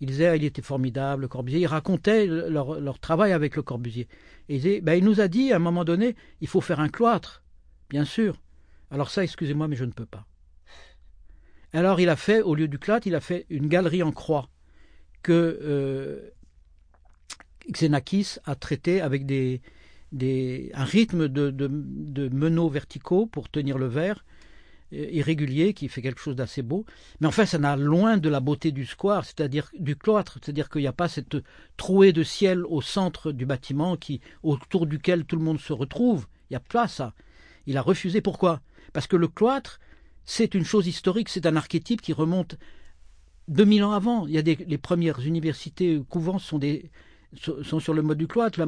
Il disait, il était formidable, le Corbusier. Il racontait leur, travail avec le Corbusier. Ben, il nous a dit, à un moment donné, il faut faire un cloître, bien sûr. Alors ça, excusez-moi, mais je ne peux pas. Alors il a fait, au lieu du cloître, il a fait une galerie en croix que euh, Xenakis a traité avec des, des, un rythme de, de, de meneaux verticaux pour tenir le verre, irrégulier qui fait quelque chose d'assez beau. Mais enfin, ça n'a loin de la beauté du square, c'est-à-dire du cloître, c'est-à-dire qu'il n'y a pas cette trouée de ciel au centre du bâtiment qui, autour duquel tout le monde se retrouve. Il n'y a pas ça. Il a refusé. Pourquoi? Parce que le cloître, c'est une chose historique, c'est un archétype qui remonte 2000 ans avant. Il y a des, les premières universités couvents sont, sont sur le mode du cloître, le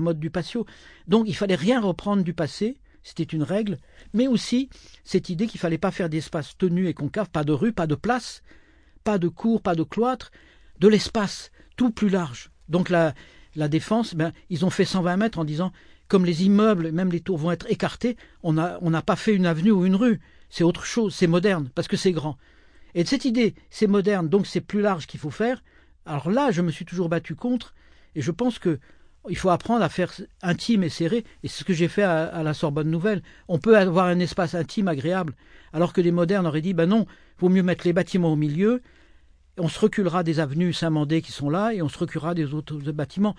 mode du patio. Donc il fallait rien reprendre du passé, c'était une règle, mais aussi cette idée qu'il fallait pas faire d'espace tenu et concave, pas de rue, pas de place, pas de cour, pas de cloître, de l'espace, tout plus large. Donc la, défense, ben, ils ont fait 120 mètres en disant, comme les immeubles, même les tours vont être écartés, on n'a on pas fait une avenue ou une rue. C'est autre chose, c'est moderne, parce que c'est grand. Et cette idée, c'est moderne, donc c'est plus large qu'il faut faire. Alors là, je me suis toujours battu contre, et je pense que il faut apprendre à faire intime et serré, et c'est ce que j'ai fait à, la Sorbonne Nouvelle. On peut avoir un espace intime agréable, alors que les modernes auraient dit, ben non, vaut mieux mettre les bâtiments au milieu, on se reculera des avenues Saint-Mandé qui sont là, et on se reculera des autres bâtiments.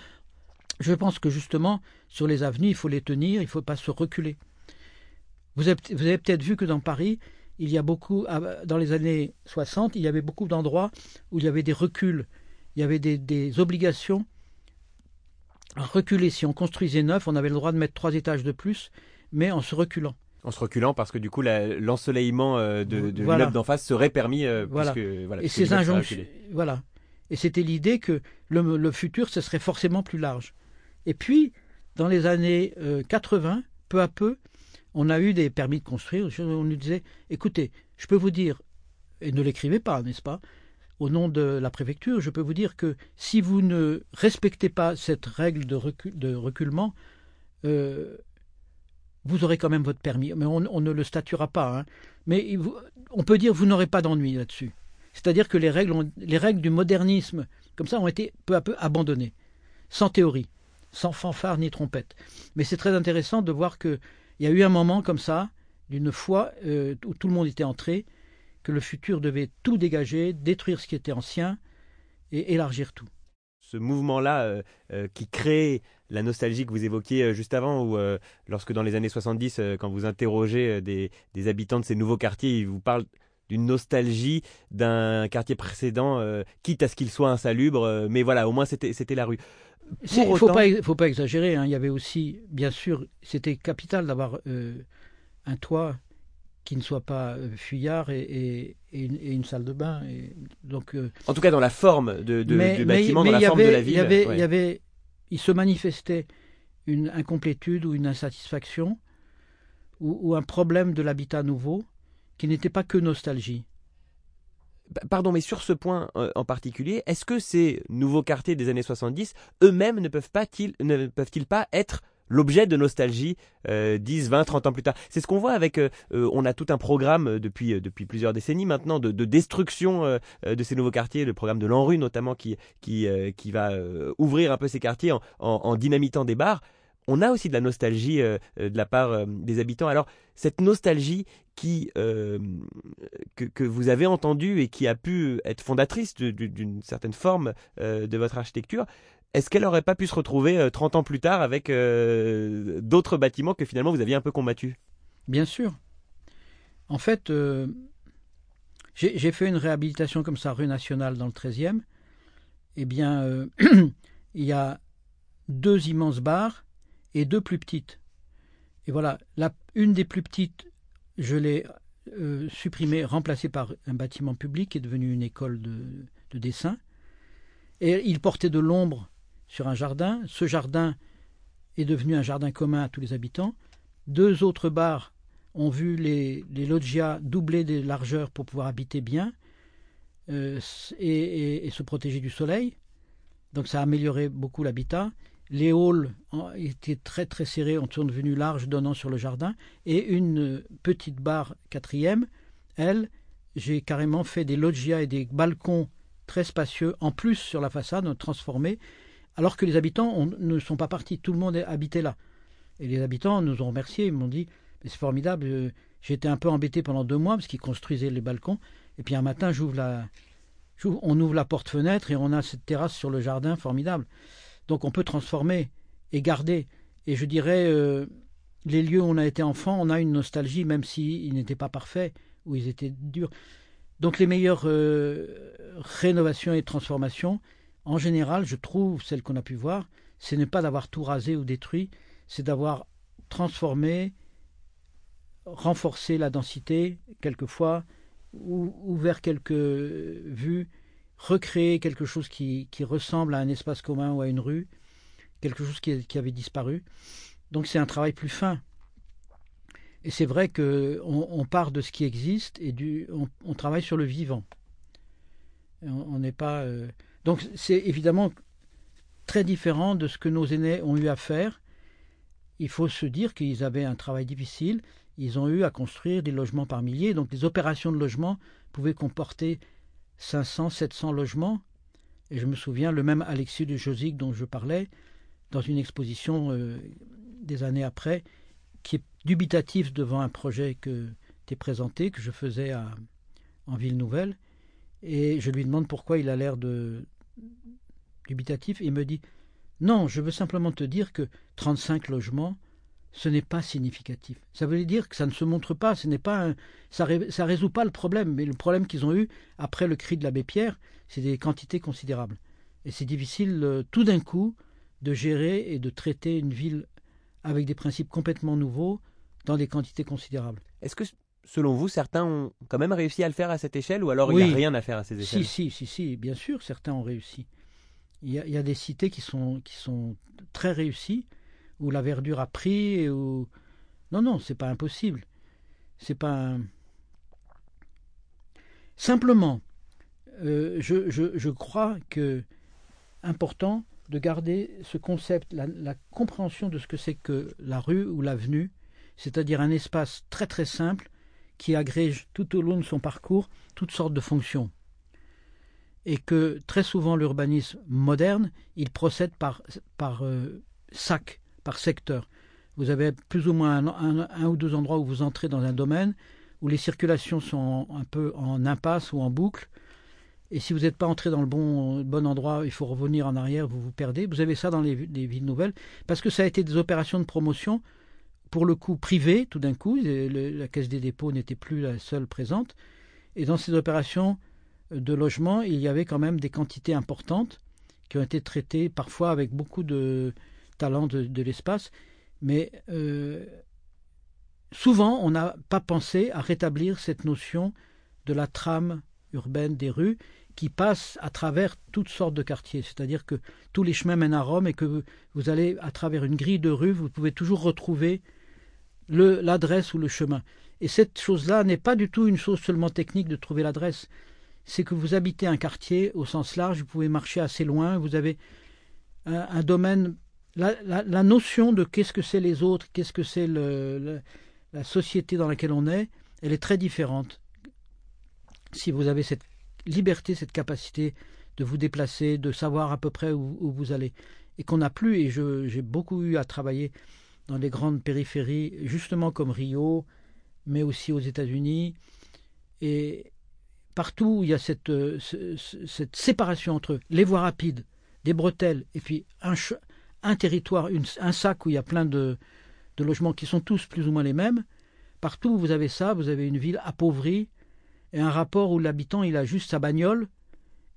Je pense que justement, sur les avenues, il faut les tenir, il ne faut pas se reculer. Vous avez, peut-être vu que dans Paris, il y a beaucoup, dans les années 60, il y avait beaucoup d'endroits où il y avait des reculs, il y avait des obligations reculer. Si on construisait neuf, on avait le droit de mettre trois étages de plus, mais en se reculant. En se reculant parce que du coup l'ensoleillement euh, de, de l'immeuble d'en face serait permis. Euh, voilà. et ces injonctions, voilà. Et c'était l'idée que le, futur, ce serait forcément plus large. Et puis, dans les années 80, euh, peu à peu, on a eu des permis de construire. On nous disait, écoutez, je peux vous dire, et ne l'écrivez pas, n'est-ce pas au nom de la préfecture, je peux vous dire que si vous ne respectez pas cette règle de, reculement, euh, vous aurez quand même votre permis. Mais on, ne le statuera pas. Hein. Mais on peut dire que vous n'aurez pas d'ennui là-dessus. C'est-à-dire que les règles, les règles du modernisme, comme ça, ont été peu à peu abandonnées, sans théorie, sans fanfare ni trompette. Mais c'est très intéressant de voir qu'il y a eu un moment comme ça, d'une fois euh, où tout le monde était entré, que le futur devait tout dégager, détruire ce qui était ancien et élargir tout. Ce mouvement-là euh, euh, qui crée la nostalgie que vous évoquiez euh, juste avant, ou lorsque dans les années 70, quand vous interrogez des, habitants de ces nouveaux quartiers, ils vous parlent d'une nostalgie d'un quartier précédent, quitte à ce qu'il soit insalubre, mais voilà, au moins c'était la rue. Il ne faut, faut, pas exagérer, hein. il y avait aussi, bien sûr, c'était capital d'avoir un toit qui ne soit pas euh, fuyard et, une, salle de bain. Et donc, euh, en tout cas, dans la forme de, de du bâtiment, dans la forme de la ville. Il, y avait, il, y avait, il se manifestait une incomplétude ou une insatisfaction ou, un problème de l'habitat nouveau qui n'était pas que nostalgie. Pardon, mais sur ce point euh, en particulier, est-ce que ces nouveaux quartiers des années 70 eux-mêmes ne peuvent pas, ne peuvent-ils pas être l'objet de nostalgie 10, 20, 30 ans plus tard. C'est ce qu'on voit avec, euh, euh, on a tout un programme euh, depuis, depuis plusieurs décennies maintenant de, destruction de ces nouveaux quartiers, le programme de l'ANRU notamment qui, qui, qui va ouvrir un peu ces quartiers en, dynamitant des bars on a aussi de la nostalgie de la part des habitants. Alors, cette nostalgie qui, que, que, vous avez entendue et qui a pu être fondatrice d'une certaine forme de votre architecture, est-ce qu'elle n'aurait pas pu se retrouver 30 euh, ans plus tard avec euh, d'autres bâtiments que finalement vous aviez un peu combattus? Bien sûr. En fait, euh, j'ai fait une réhabilitation comme ça, rue nationale, dans le 13e. Eh bien, il y a deux immenses bars et deux plus petites. Et voilà, une des plus petites, je l'ai supprimée, remplacée par un bâtiment public qui est devenu une école de dessin. Et il portait de l'ombre sur un jardin. Ce jardin est devenu un jardin commun à tous les habitants. Deux autres bars ont vu les, loggias doubler des largeurs pour pouvoir habiter bien euh, et, se protéger du soleil. Donc ça a amélioré beaucoup l'habitat. Les halls étaient très très serrés, sont devenus larges, donnant sur le jardin. Et une petite barre quatrième, elle, j'ai carrément fait des loggias et des balcons très spacieux, en plus sur la façade, transformés alors que les habitants ne sont pas partis, tout le monde habitait là. Et les habitants nous ont remerciés, ils m'ont dit c'est formidable, euh, j'étais un peu embêté pendant deux mois parce qu'ils construisaient les balcons, et puis un matin j'ouvre la, on ouvre la porte-fenêtre et on a cette terrasse sur le jardin formidable. Donc on peut transformer et garder. Et je dirais, euh, les lieux où on a été enfant, on a une nostalgie, même s'ils n'étaient pas parfaits, où ils étaient durs. Donc les meilleures euh, rénovations et transformations, en général, je trouve, celles qu'on a pu voir, ce n'est pas d'avoir tout rasé ou détruit, c'est d'avoir transformé, renforcé la densité, quelquefois, ou ouvert quelques vues, recréer quelque chose qui, ressemble à un espace commun ou à une rue, quelque chose qui avait disparu. Donc c'est un travail plus fin. Et c'est vrai qu'on on part de ce qui existe et du, on, travaille sur le vivant. On n'est pas. Euh, donc c'est évidemment très différent de ce que nos aînés ont eu à faire. Il faut se dire qu'ils avaient un travail difficile. Ils ont eu à construire des logements par milliers. Donc les opérations de logement pouvaient comporter 500, 700 logements. Et je me souviens, le même Alexis de Josic dont je parlais, dans une exposition euh, des années après, qui est dubitatif devant un projet que tu présenté, que je faisais à, en Ville Nouvelle. Et je lui demande pourquoi il a l'air de dubitatif. Il me dit Non, je veux simplement te dire que 35 logements, ce n'est pas significatif. Ça veut dire que ça ne se montre pas, ce n'est pas ça, ne résout pas le problème. Mais le problème qu'ils ont eu après le cri de l'abbé Pierre, c'est des quantités considérables. Et c'est difficile euh, tout d'un coup de gérer et de traiter une ville avec des principes complètement nouveaux dans des quantités considérables. Est-ce que, selon vous, certains ont quand même réussi à le faire à cette échelle ou alors il n'y a rien à faire à ces échelles? Si, si, si, si, bien sûr, certains ont réussi. Il y a, des cités qui sont, qui sont très réussies, où la verdure a pris, et où... Non, non, c'est pas impossible. C'est pas... Simplement, euh, je, je, je crois que important, de garder ce concept, la, compréhension de ce que c'est que la rue ou l'avenue, c'est-à-dire un espace très très simple qui agrège tout au long de son parcours toutes sortes de fonctions. Et que très souvent l'urbanisme moderne, il procède par, par euh, sac, par secteur. Vous avez plus ou moins un, ou deux endroits où vous entrez dans un domaine, où les circulations sont un peu en impasse ou en boucle, et si vous n'êtes pas entré dans le bon, bon endroit, il faut revenir en arrière, vous vous perdez. Vous avez ça dans les, villes nouvelles, parce que ça a été des opérations de promotion, pour le coup privées, tout d'un coup. la Caisse des dépôts n'était plus la seule présente. Et dans ces opérations de logement, il y avait quand même des quantités importantes qui ont été traitées parfois avec beaucoup de talent de, l'espace. Mais euh, souvent, on n'a pas pensé à rétablir cette notion de la trame urbaine des rues qui passe à travers toutes sortes de quartiers. C'est-à-dire que tous les chemins mènent à Rome et que vous, allez à travers une grille de rue, vous pouvez toujours retrouver l'adresse ou le chemin. Et cette chose-là n'est pas du tout une chose seulement technique de trouver l'adresse. C'est que vous habitez un quartier au sens large, vous pouvez marcher assez loin, vous avez un, domaine. La, notion de qu'est-ce que c'est les autres, qu'est-ce que c'est la société dans laquelle on est, elle est très différente. Si vous avez cette liberté, cette capacité de vous déplacer, de savoir à peu près où, vous allez. Et qu'on n'a plus, et j'ai beaucoup eu à travailler dans les grandes périphéries, justement comme Rio, mais aussi aux États-Unis. Et partout où il y a cette, cette séparation entre les voies rapides, des bretelles, et puis un, territoire, un sac où il y a plein de, de logements qui sont tous plus ou moins les mêmes, partout vous avez ça, vous avez une ville appauvrie, et un rapport où l'habitant il a juste sa bagnole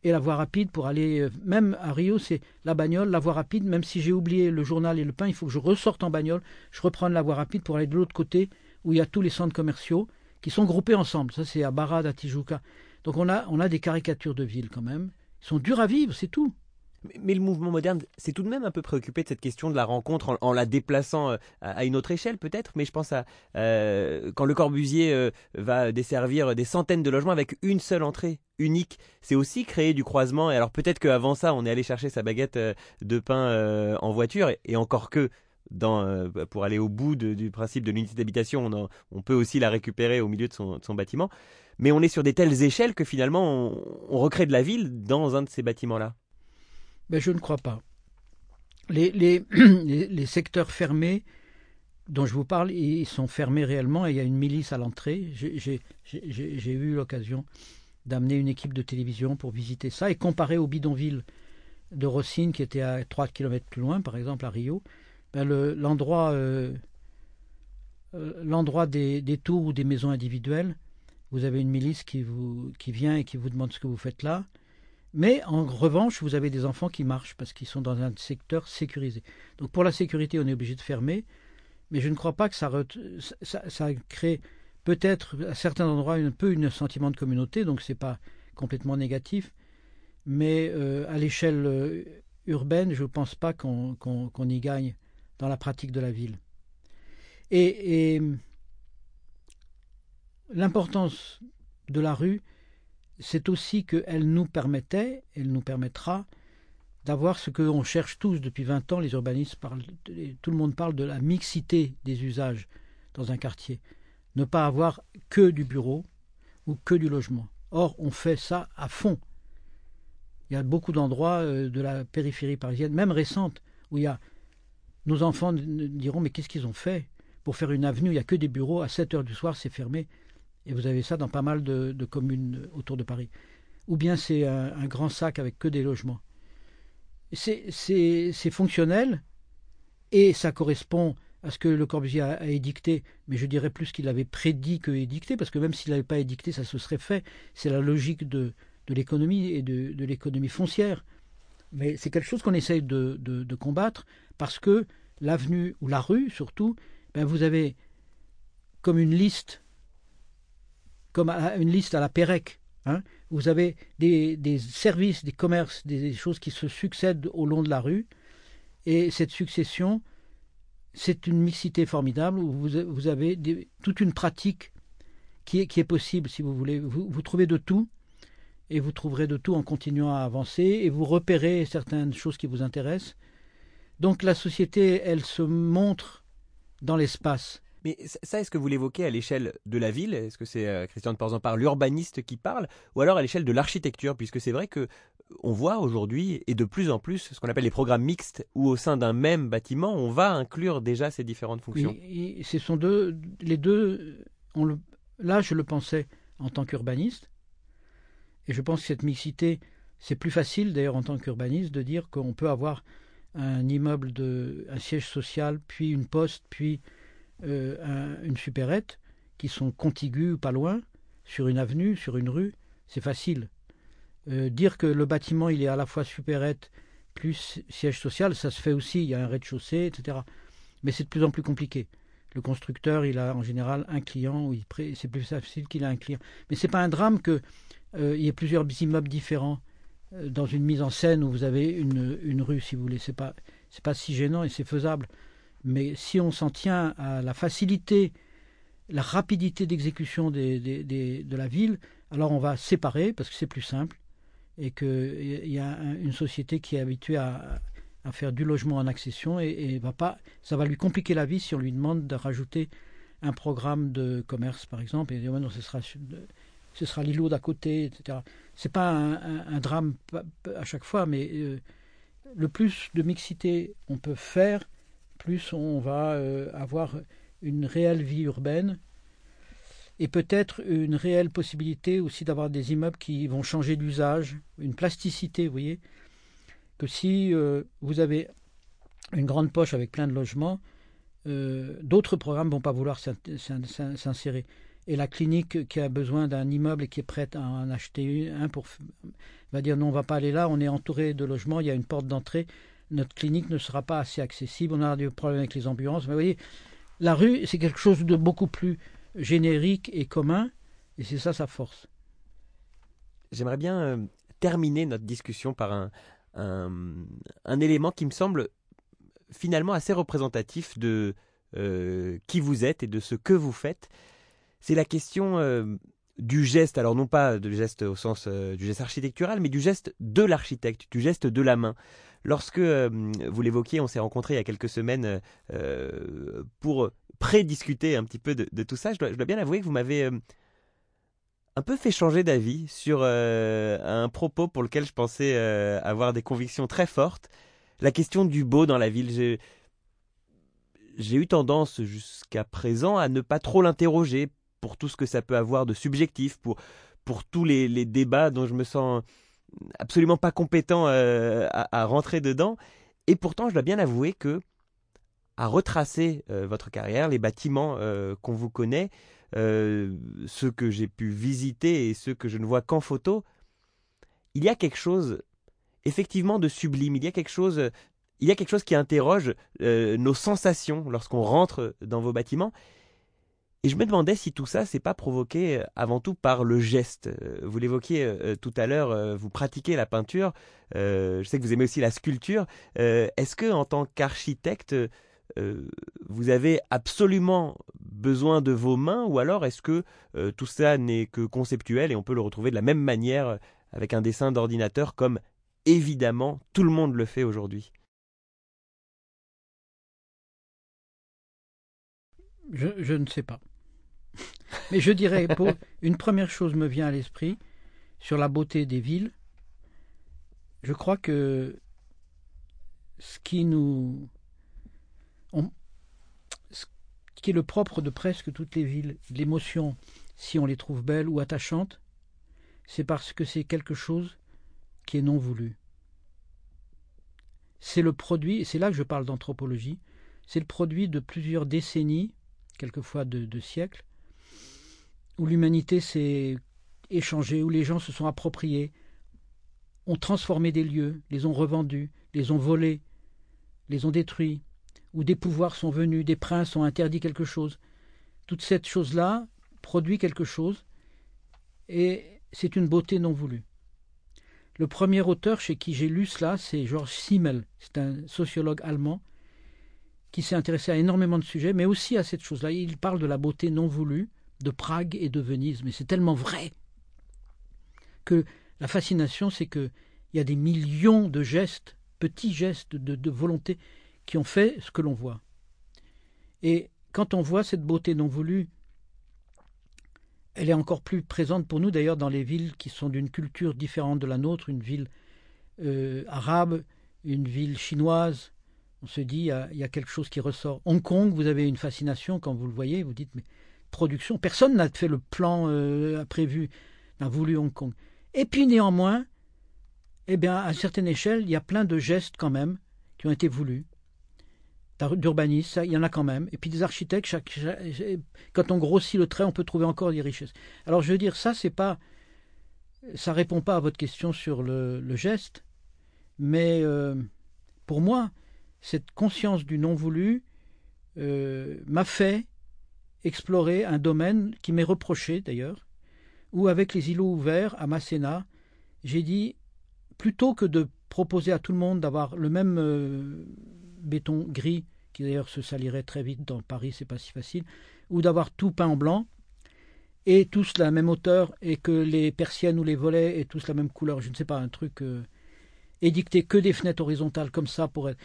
et la voie rapide pour aller euh, même à Rio c'est la bagnole la voie rapide. Même si j'ai oublié le journal et le pain il faut que je ressorte en bagnole. Je reprends la voie rapide pour aller de l'autre côté où il y a tous les centres commerciaux qui sont groupés ensemble. Ça c'est à Barad à Tijuca donc on a on a des caricatures de villes quand même. Ils sont durs à vivre c'est tout mais le mouvement moderne s'est tout de même un peu préoccupé de cette question de la rencontre en, la déplaçant euh, à, une autre échelle peut-être, mais je pense à euh, quand Le Corbusier euh, va desservir des centaines de logements avec une seule entrée unique, c'est aussi créer du croisement. Et alors peut-être qu'avant ça, on est allé chercher sa baguette de pain en voiture, et, encore que pour aller au bout du principe de l'unité d'habitation, on, on, peut aussi la récupérer au milieu de son, bâtiment. Mais on est sur des telles échelles que finalement on recrée de la ville dans un de ces bâtiments-là. Ben, je ne crois pas. Les, les, secteurs fermés dont je vous parle, ils sont fermés réellement et il y a une milice à l'entrée. J'ai eu l'occasion d'amener une équipe de télévision pour visiter ça et comparer au bidonville de Rossine qui était à 3 km plus loin, par exemple à Rio. Ben, l'endroit euh, l'endroit des, des, tours ou des maisons individuelles, vous avez une milice qui, vous, qui vient et qui vous demande ce que vous faites là. Mais en revanche, vous avez des enfants qui marchent parce qu'ils sont dans un secteur sécurisé. Donc pour la sécurité, on est obligé de fermer. Mais je ne crois pas que ça, ça, crée peut-être à certains endroits un peu un sentiment de communauté, donc ce n'est pas complètement négatif. Mais euh, à l'échelle euh, urbaine, je ne pense pas qu'on y gagne dans la pratique de la ville. Et l'importance de la rue, c'est aussi qu'elle nous permettait, elle nous permettra d'avoir ce qu'on cherche tous depuis 20 ans, les urbanistes parlent, tout le monde parle de la mixité des usages dans un quartier. Ne pas avoir que du bureau ou que du logement. Or, on fait ça à fond. Il y a beaucoup d'endroits euh, de la périphérie parisienne, même récente, où il y a nos enfants diront mais qu'est-ce qu'ils ont fait pour faire une avenue, il n'y a que des bureaux, à 7 heures du soir c'est fermé. Et vous avez ça dans pas mal de, communes autour de Paris. Ou bien c'est un, grand sac avec que des logements. C'est fonctionnel et ça correspond à ce que Le Corbusier a, édicté, mais je dirais plus qu'il avait prédit que édicté, parce que même s'il n'avait pas édicté, ça se serait fait. C'est la logique de, l'économie et de, l'économie foncière. Mais c'est quelque chose qu'on essaye de, combattre, parce que l'avenue, ou la rue surtout, ben vous avez comme une liste comme une liste à la Pérec. Hein. Vous avez des, services, des commerces, des, choses qui se succèdent au long de la rue. Et cette succession, c'est une mixité formidable où vous, avez toute une pratique qui est, possible, si vous voulez. Vous trouvez de tout et vous trouverez de tout en continuant à avancer et vous repérez certaines choses qui vous intéressent. Donc la société, elle se montre dans l'espace. Mais ça, est-ce que vous l'évoquez à l'échelle de la ville? Est-ce que c'est euh, Christian de Porzampar, l'urbaniste, qui parle? Ou alors à l'échelle de l'architecture? Puisque c'est vrai que on voit aujourd'hui, et de plus en plus, ce qu'on appelle les programmes mixtes, où au sein d'un même bâtiment, on va inclure déjà ces différentes fonctions. Oui, ce sont les deux, là je le pensais en tant qu'urbaniste, et je pense que cette mixité, c'est plus facile d'ailleurs en tant qu'urbaniste de dire qu'on peut avoir un immeuble de un siège social, puis une poste, puis euh, une supérette qui sont contiguës pas loin, sur une avenue, sur une rue, c'est facile. Euh, dire que le bâtiment il est à la fois supérette plus siège social, ça se fait aussi, il y a un rez-de-chaussée, etc. Mais c'est de plus en plus compliqué. Le constructeur, il a en général un client, c'est plus facile qu'il ait un client. Mais c'est pas un drame qu'il euh, y ait plusieurs immeubles différents dans une mise en scène où vous avez une, une rue, si vous voulez. C'est pas, c'est pas si gênant et c'est faisable. Mais si on s'en tient à la facilité, la rapidité d'exécution de la ville, alors on va séparer parce que c'est plus simple et qu'il y a une société qui est habituée à, faire du logement en accession et, va pas, ça va lui compliquer la vie si on lui demande de rajouter un programme de commerce par exemple et dire non ce sera ce sera l'îlot d'à côté etc. C'est pas un, drame à chaque fois mais euh, le plus de mixité on peut faire plus on va euh, avoir une réelle vie urbaine et peut-être une réelle possibilité aussi d'avoir des immeubles qui vont changer d'usage, une plasticité, vous voyez, que si euh, vous avez une grande poche avec plein de logements, euh, d'autres programmes vont pas vouloir s'insérer. Et la clinique qui a besoin d'un immeuble et qui est prête à en acheter un pour va dire non, on va pas aller là, on est entouré de logements, il y a une porte d'entrée, notre clinique ne sera pas assez accessible, on aura des problèmes avec les ambulances. Mais vous voyez, la rue, c'est quelque chose de beaucoup plus générique et commun, et c'est ça sa force. J'aimerais bien euh, terminer notre discussion par un, élément qui me semble finalement assez représentatif de euh, qui vous êtes et de ce que vous faites. C'est la question euh, du geste, alors non pas du geste au sens du geste architectural, mais du geste de l'architecte, du geste de la main. Lorsque, euh, vous l'évoquiez, on s'est rencontrés il y a quelques semaines euh, pour prédiscuter un petit peu de, tout ça, je dois, bien avouer que vous m'avez euh, un peu fait changer d'avis sur un propos pour lequel je pensais avoir des convictions très fortes. La question du beau dans la ville. J'ai eu tendance jusqu'à présent à ne pas trop l'interroger pour tout ce que ça peut avoir de subjectif, pour, pour tous les, débats dont je me sens absolument pas compétent euh, à, rentrer dedans. Et pourtant, je dois bien avouer que à retracer votre carrière, les bâtiments qu'on vous connaît, ceux que j'ai pu visiter et ceux que je ne vois qu'en photo, il y a quelque chose effectivement de sublime, il y a quelque chose qui interroge euh, nos sensations lorsqu'on rentre dans vos bâtiments. Et je me demandais si tout ça, c'est pas provoqué euh, avant tout par le geste. Euh, vous l'évoquiez tout à l'heure, vous pratiquez la peinture. je sais que vous aimez aussi la sculpture. Est-ce que, en tant qu'architecte, vous avez absolument besoin de vos mains, ou alors est-ce que tout ça n'est que conceptuel et on peut le retrouver de la même manière avec un dessin d'ordinateur, comme évidemment tout le monde le fait aujourd'hui? Je, ne sais pas. Mais je dirais, pour, une première chose me vient à l'esprit sur la beauté des villes. Je crois que ce qui nous. est le propre de presque toutes les villes, l'émotion, si on les trouve belles ou attachantes, c'est parce que c'est quelque chose qui est non voulu. C'est le produit, et c'est là que je parle d'anthropologie, c'est le produit de plusieurs décennies quelquefois de, siècles, où l'humanité s'est échangée, où les gens se sont appropriés, ont transformé des lieux, les ont revendus, les ont volés, les ont détruits, où des pouvoirs sont venus, des princes ont interdit quelque chose. Toute cette chose-là produit quelque chose, et c'est une beauté non voulue. Le premier auteur chez qui j'ai lu cela, c'est Georges Simmel, c'est un sociologue allemand, qui s'est intéressé à énormément de sujets, mais aussi à cette chose-là. Il parle de la beauté non voulue de Prague et de Venise, mais c'est tellement vrai que la fascination, c'est qu'il y a des millions de gestes, petits gestes de, volonté, qui ont fait ce que l'on voit. Et quand on voit cette beauté non voulue, elle est encore plus présente pour nous d'ailleurs dans les villes qui sont d'une culture différente de la nôtre, une ville euh, arabe, une ville chinoise, on se dit, il y, a, quelque chose qui ressort. Hong Kong, vous avez une fascination quand vous le voyez, vous dites, mais production, personne n'a fait le plan euh, prévu, n'a voulu Hong Kong. Et puis néanmoins, eh bien, à certaine échelle, il y a plein de gestes quand même qui ont été voulus. D'urbanisme, il y en a quand même. Et puis des architectes, quand on grossit le trait, on peut trouver encore des richesses. Alors je veux dire, ça, c'est pas. Ça répond pas à votre question sur le, geste, mais euh, pour moi, cette conscience du non voulu euh, m'a fait explorer un domaine qui m'est reproché d'ailleurs, où avec les îlots ouverts à Masséna, j'ai dit plutôt que de proposer à tout le monde d'avoir le même euh, béton gris, qui d'ailleurs se salirait très vite dans Paris, c'est pas si facile, ou d'avoir tout peint en blanc, et tous la même hauteur, et que les persiennes ou les volets aient tous la même couleur, je ne sais pas, un truc euh, édicté que des fenêtres horizontales comme ça pour être.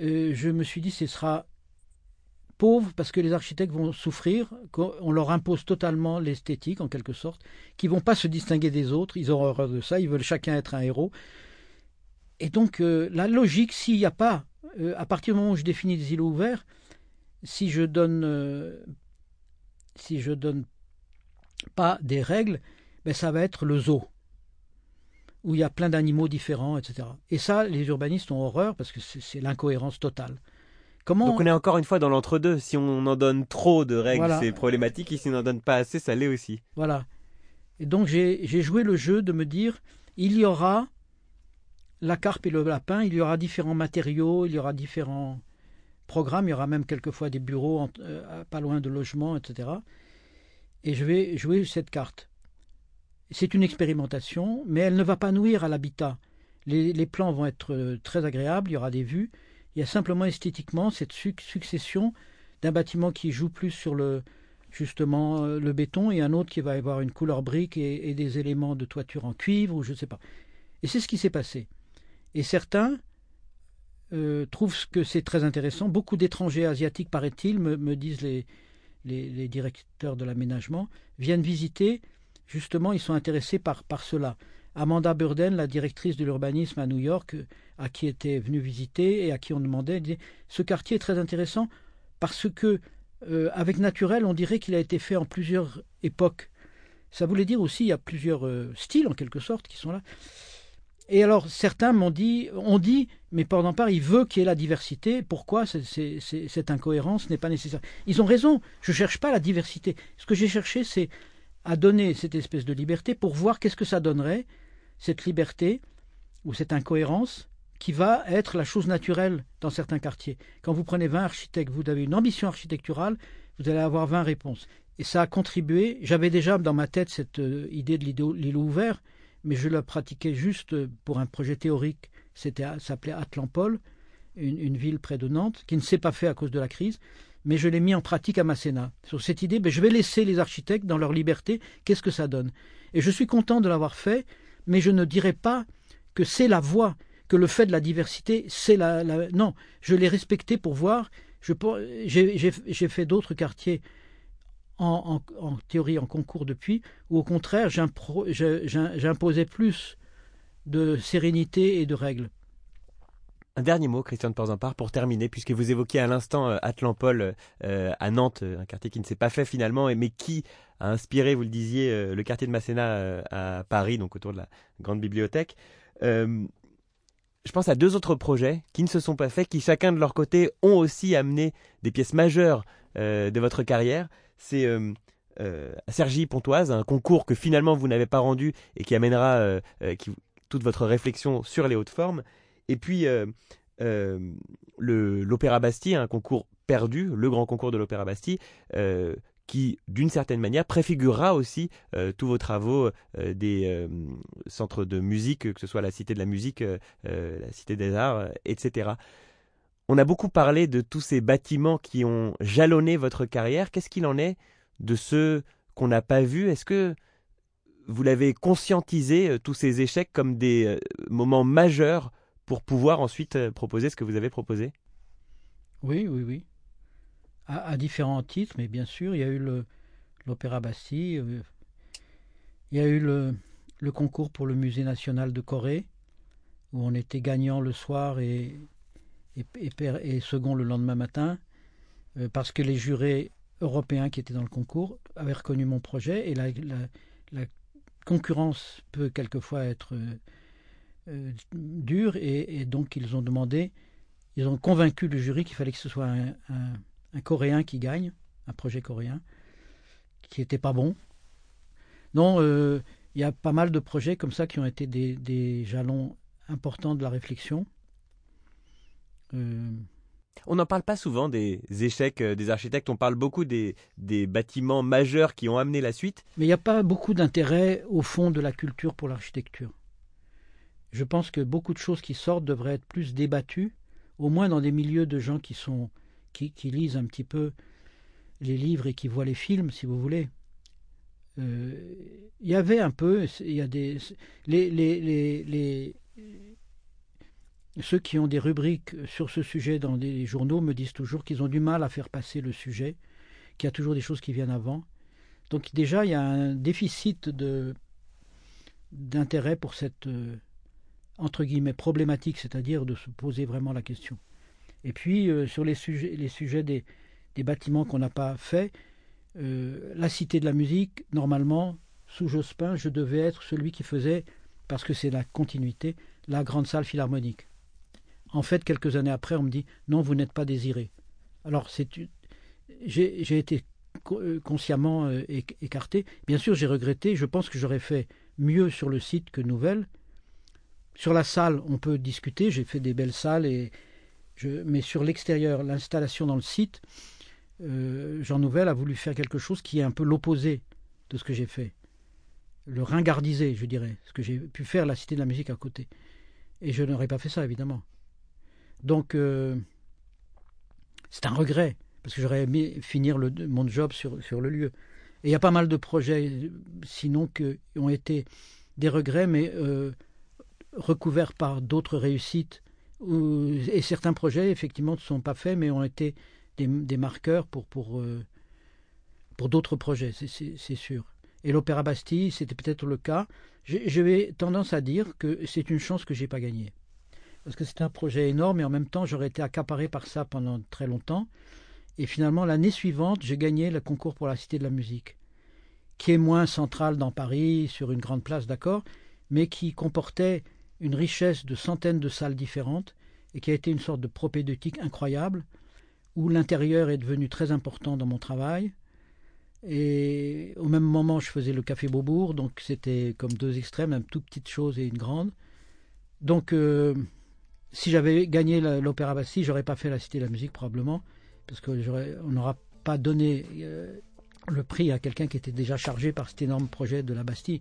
Euh, je me suis dit ce sera pauvre parce que les architectes vont souffrir, qu'on leur impose totalement l'esthétique en quelque sorte, qui vont pas se distinguer des autres, ils ont horreur de ça, ils veulent chacun être un héros. Et donc euh, la logique, s'il n'y a pas, euh, à partir du moment où je définis des îlots ouverts, si je donne, si je donne pas des règles, ben ça va être le zoo où il y a plein d'animaux différents, etc. Et ça, les urbanistes ont horreur parce que c'est l'incohérence totale. Comment Donc on est encore une fois dans l'entre-deux. Si on en donne trop de règles, c'est problématique. Et si on n'en donne pas assez, ça l'est aussi. Voilà. Et donc j'ai joué le jeu de me dire, il y aura la carpe et le lapin, il y aura différents matériaux, il y aura différents programmes, il y aura même quelquefois des bureaux euh, pas loin de logements, etc. Et je vais jouer cette carte. C'est une expérimentation, mais elle ne va pas nuire à l'habitat. Les, plans vont être euh, très agréables, il y aura des vues. Il y a simplement esthétiquement cette succession d'un bâtiment qui joue plus sur le justement euh, le béton et un autre qui va avoir une couleur brique et, des éléments de toiture en cuivre ou je ne sais pas. Et c'est ce qui s'est passé. Et certains euh, trouvent que c'est très intéressant. Beaucoup d'étrangers asiatiques, paraît-il, me, disent les, les directeurs de l'aménagement, viennent visiter justement, ils sont intéressés par, par cela. Amanda Burden, la directrice de l'urbanisme à New York, à qui était venue visiter et à qui on demandait, disait, ce quartier est très intéressant parce que, euh, avec naturel, on dirait qu'il a été fait en plusieurs époques. Ça voulait dire aussi, il y a plusieurs euh, styles en quelque sorte qui sont là. Et alors certains m'ont dit, ont dit, mais pendant part, il veut qu'il y ait la diversité. Pourquoi cette incohérence n'est pas nécessaire? Ils ont raison. Je ne cherche pas la diversité. Ce que j'ai cherché, c'est à donner cette espèce de liberté pour voir qu'est-ce que ça donnerait, cette liberté ou cette incohérence qui va être la chose naturelle dans certains quartiers. Quand vous prenez 20 architectes, vous avez une ambition architecturale, vous allez avoir 20 réponses. Et ça a contribué. J'avais déjà dans ma tête cette euh, idée de l'îlot ouvert, mais je la pratiquais juste pour un projet théorique. C'était, s'appelait Atlampol, une, une, ville près de Nantes, qui ne s'est pas fait à cause de la crise. Mais je l'ai mis en pratique à Masséna. Sur cette idée, ben, je vais laisser les architectes dans leur liberté. Qu'est-ce que ça donne? Et je suis content de l'avoir fait, mais je ne dirais pas que c'est la voie, que le fait de la diversité, c'est la, Non, je l'ai respecté pour voir. J'ai fait d'autres quartiers en, théorie, en concours depuis, où au contraire, j'imposais plus de sérénité et de règles. Un dernier mot, Christian de Porzampar, pour terminer, puisque vous évoquiez à l'instant euh, Atlampol euh, à Nantes, euh, un quartier qui ne s'est pas fait finalement, mais qui a inspiré, vous le disiez, le quartier de Masséna à Paris, donc autour de la grande bibliothèque. je pense à deux autres projets qui ne se sont pas faits, qui chacun de leur côté ont aussi amené des pièces majeures de votre carrière c'est euh, euh, Sergi Pontoise, un concours que finalement vous n'avez pas rendu et qui amènera euh, toute votre réflexion sur les hautes formes. Et puis l'Opéra Bastille, un concours perdu, le grand concours de l'Opéra Bastille, qui, d'une certaine manière, préfigurera aussi tous vos travaux des centres de musique, que ce soit la Cité de la musique, la Cité des arts, etc. On a beaucoup parlé de tous ces bâtiments qui ont jalonné votre carrière. Qu'est-ce qu'il en est de ceux qu'on n'a pas vus? Est-ce que vous l'avez conscientisé, euh, tous ces échecs, comme des euh, moments majeurs pour pouvoir ensuite euh, proposer ce que vous avez proposé? Oui, oui, oui. À, différents titres, mais bien sûr, il y a eu l'Opéra Bastille, il y a eu le, concours pour le Musée national de Corée, où on était gagnant le soir et second le lendemain matin, euh, parce que les jurés européens qui étaient dans le concours avaient reconnu mon projet et la, concurrence peut quelquefois être euh, euh, dure et, donc ils ont demandé, ils ont convaincu le jury qu'il fallait que ce soit un, Coréen qui gagne, un projet coréen, qui n'était pas bon. Non, il y a pas mal de projets comme ça qui ont été des jalons importants de la réflexion. Euh, on n'en parle pas souvent des échecs euh, des architectes, on parle beaucoup des, bâtiments majeurs qui ont amené la suite. Mais il n'y a pas beaucoup d'intérêt au fond de la culture pour l'architecture. Je pense que beaucoup de choses qui sortent devraient être plus débattues, au moins dans des milieux de gens qui sont qui, lisent un petit peu les livres et qui voient les films, si vous voulez. Euh, il y avait un peu, il y a des les, les, les ceux qui ont des rubriques sur ce sujet dans des journaux me disent toujours qu'ils ont du mal à faire passer le sujet, qu'il y a toujours des choses qui viennent avant. Donc déjà, il y a un déficit d'intérêt pour cette, euh, entre guillemets, problématique, c'est-à-dire de se poser vraiment la question. Et puis, euh, sur les sujets, les sujets des, bâtiments qu'on n'a pas faits, euh, la Cité de la musique, normalement, sous Jospin, je devais être celui qui faisait, parce que c'est la continuité, la grande salle philharmonique. En fait, quelques années après, on me dit non, vous n'êtes pas désiré. Alors, c'est j'ai été euh, consciemment écarté. Bien sûr, j'ai regretté. Je pense que j'aurais fait mieux sur le site que Nouvelle. Sur la salle, on peut discuter. J'ai fait des belles salles, et mais sur l'extérieur, l'installation dans le site, euh, Jean Nouvel a voulu faire quelque chose qui est un peu l'opposé de ce que j'ai fait. Le ringardiser, je dirais. Ce que j'ai pu faire, la Cité de la musique à côté. Et je n'aurais pas fait ça, évidemment. Donc, euh, c'est un regret, parce que j'aurais aimé finir mon job sur, sur le lieu. Et il y a pas mal de projets, sinon, qui ont été des regrets, mais euh, recouverts par d'autres réussites. Et certains projets, effectivement, ne sont pas faits, mais ont été des, marqueurs pour, pour, euh, pour d'autres projets, c'est sûr. Et l'Opéra Bastille, c'était peut-être le cas. J'avais tendance à dire que c'est une chance que j'ai pas gagnée parce que c'était un projet énorme et en même temps j'aurais été accaparé par ça pendant très longtemps. Et finalement, l'année suivante, j'ai gagné le concours pour la Cité de la musique, qui est moins central dans Paris, sur une grande place, d'accord, mais qui comportait une richesse de centaines de salles différentes et qui a été une sorte de propédeutique incroyable, où l'intérieur est devenu très important dans mon travail. Et au même moment, je faisais le Café Beaubourg, donc c'était comme deux extrêmes, une toute petite chose et une grande. Donc, euh, si j'avais gagné l'Opéra Bastille, j'aurais pas fait la Cité de la Musique probablement, parce qu'on n'aura pas donné euh, le prix à quelqu'un qui était déjà chargé par cet énorme projet de la Bastille.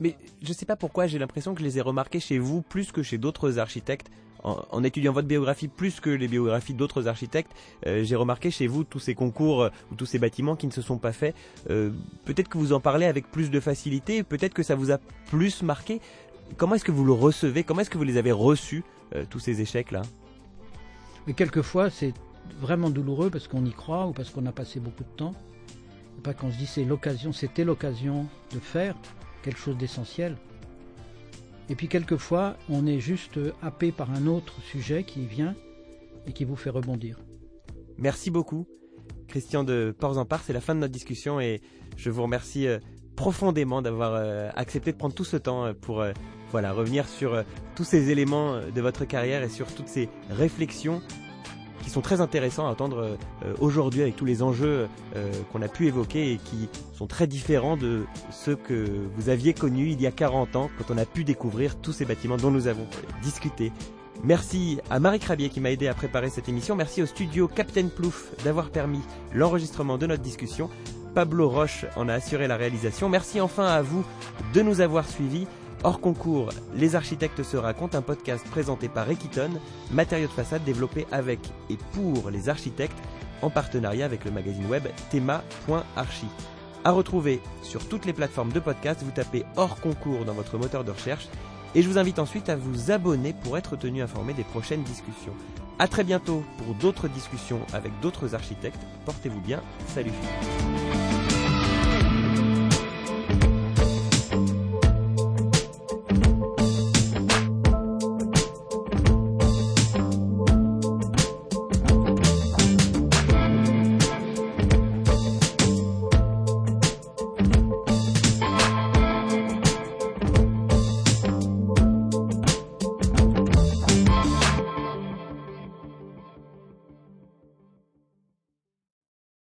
Mais je ne sais pas pourquoi, j'ai l'impression que je les ai remarqués chez vous plus que chez d'autres architectes. En, étudiant votre biographie plus que les biographies d'autres architectes, euh, j'ai remarqué chez vous tous ces concours euh, ou tous ces bâtiments qui ne se sont pas faits. peut-être que vous en parlez avec plus de facilité, peut-être que ça vous a plus marqué. Comment est-ce que vous le recevez? Comment est-ce que vous les avez reçus, tous ces échecs-là? Mais quelquefois, c'est vraiment douloureux parce qu'on y croit ou parce qu'on a passé beaucoup de temps. pas qu'on se dit c'est l'occasion, c'était l'occasion de faire quelque chose d'essentiel. Et puis quelquefois, on est juste happé par un autre sujet qui vient et qui vous fait rebondir. Merci beaucoup. Christian de Ports en Part, c'est la fin de notre discussion et je vous remercie euh, profondément d'avoir euh, accepté de prendre tout ce temps euh, pour voilà, revenir sur tous ces éléments de votre carrière et sur toutes ces réflexions qui sont très intéressants à entendre euh, aujourd'hui avec tous les enjeux euh, qu'on a pu évoquer et qui sont très différents de ceux que vous aviez connus il y a 40 ans quand on a pu découvrir tous ces bâtiments dont nous avons discuté. Merci à Marie Crabier qui m'a aidé à préparer cette émission. Merci au studio Captain Plouf d'avoir permis l'enregistrement de notre discussion. Pablo Roche en a assuré la réalisation. Merci enfin à vous de nous avoir suivis. Hors concours, Les architectes se racontent, un podcast présenté par Equiton, matériaux de façade développés avec et pour les architectes, en partenariat avec le magazine web thema.archi. À retrouver sur toutes les plateformes de podcast, vous tapez hors concours dans votre moteur de recherche et je vous invite ensuite à vous abonner pour être tenu informé des prochaines discussions. A très bientôt pour d'autres discussions avec d'autres architectes. Portez-vous bien. Salut.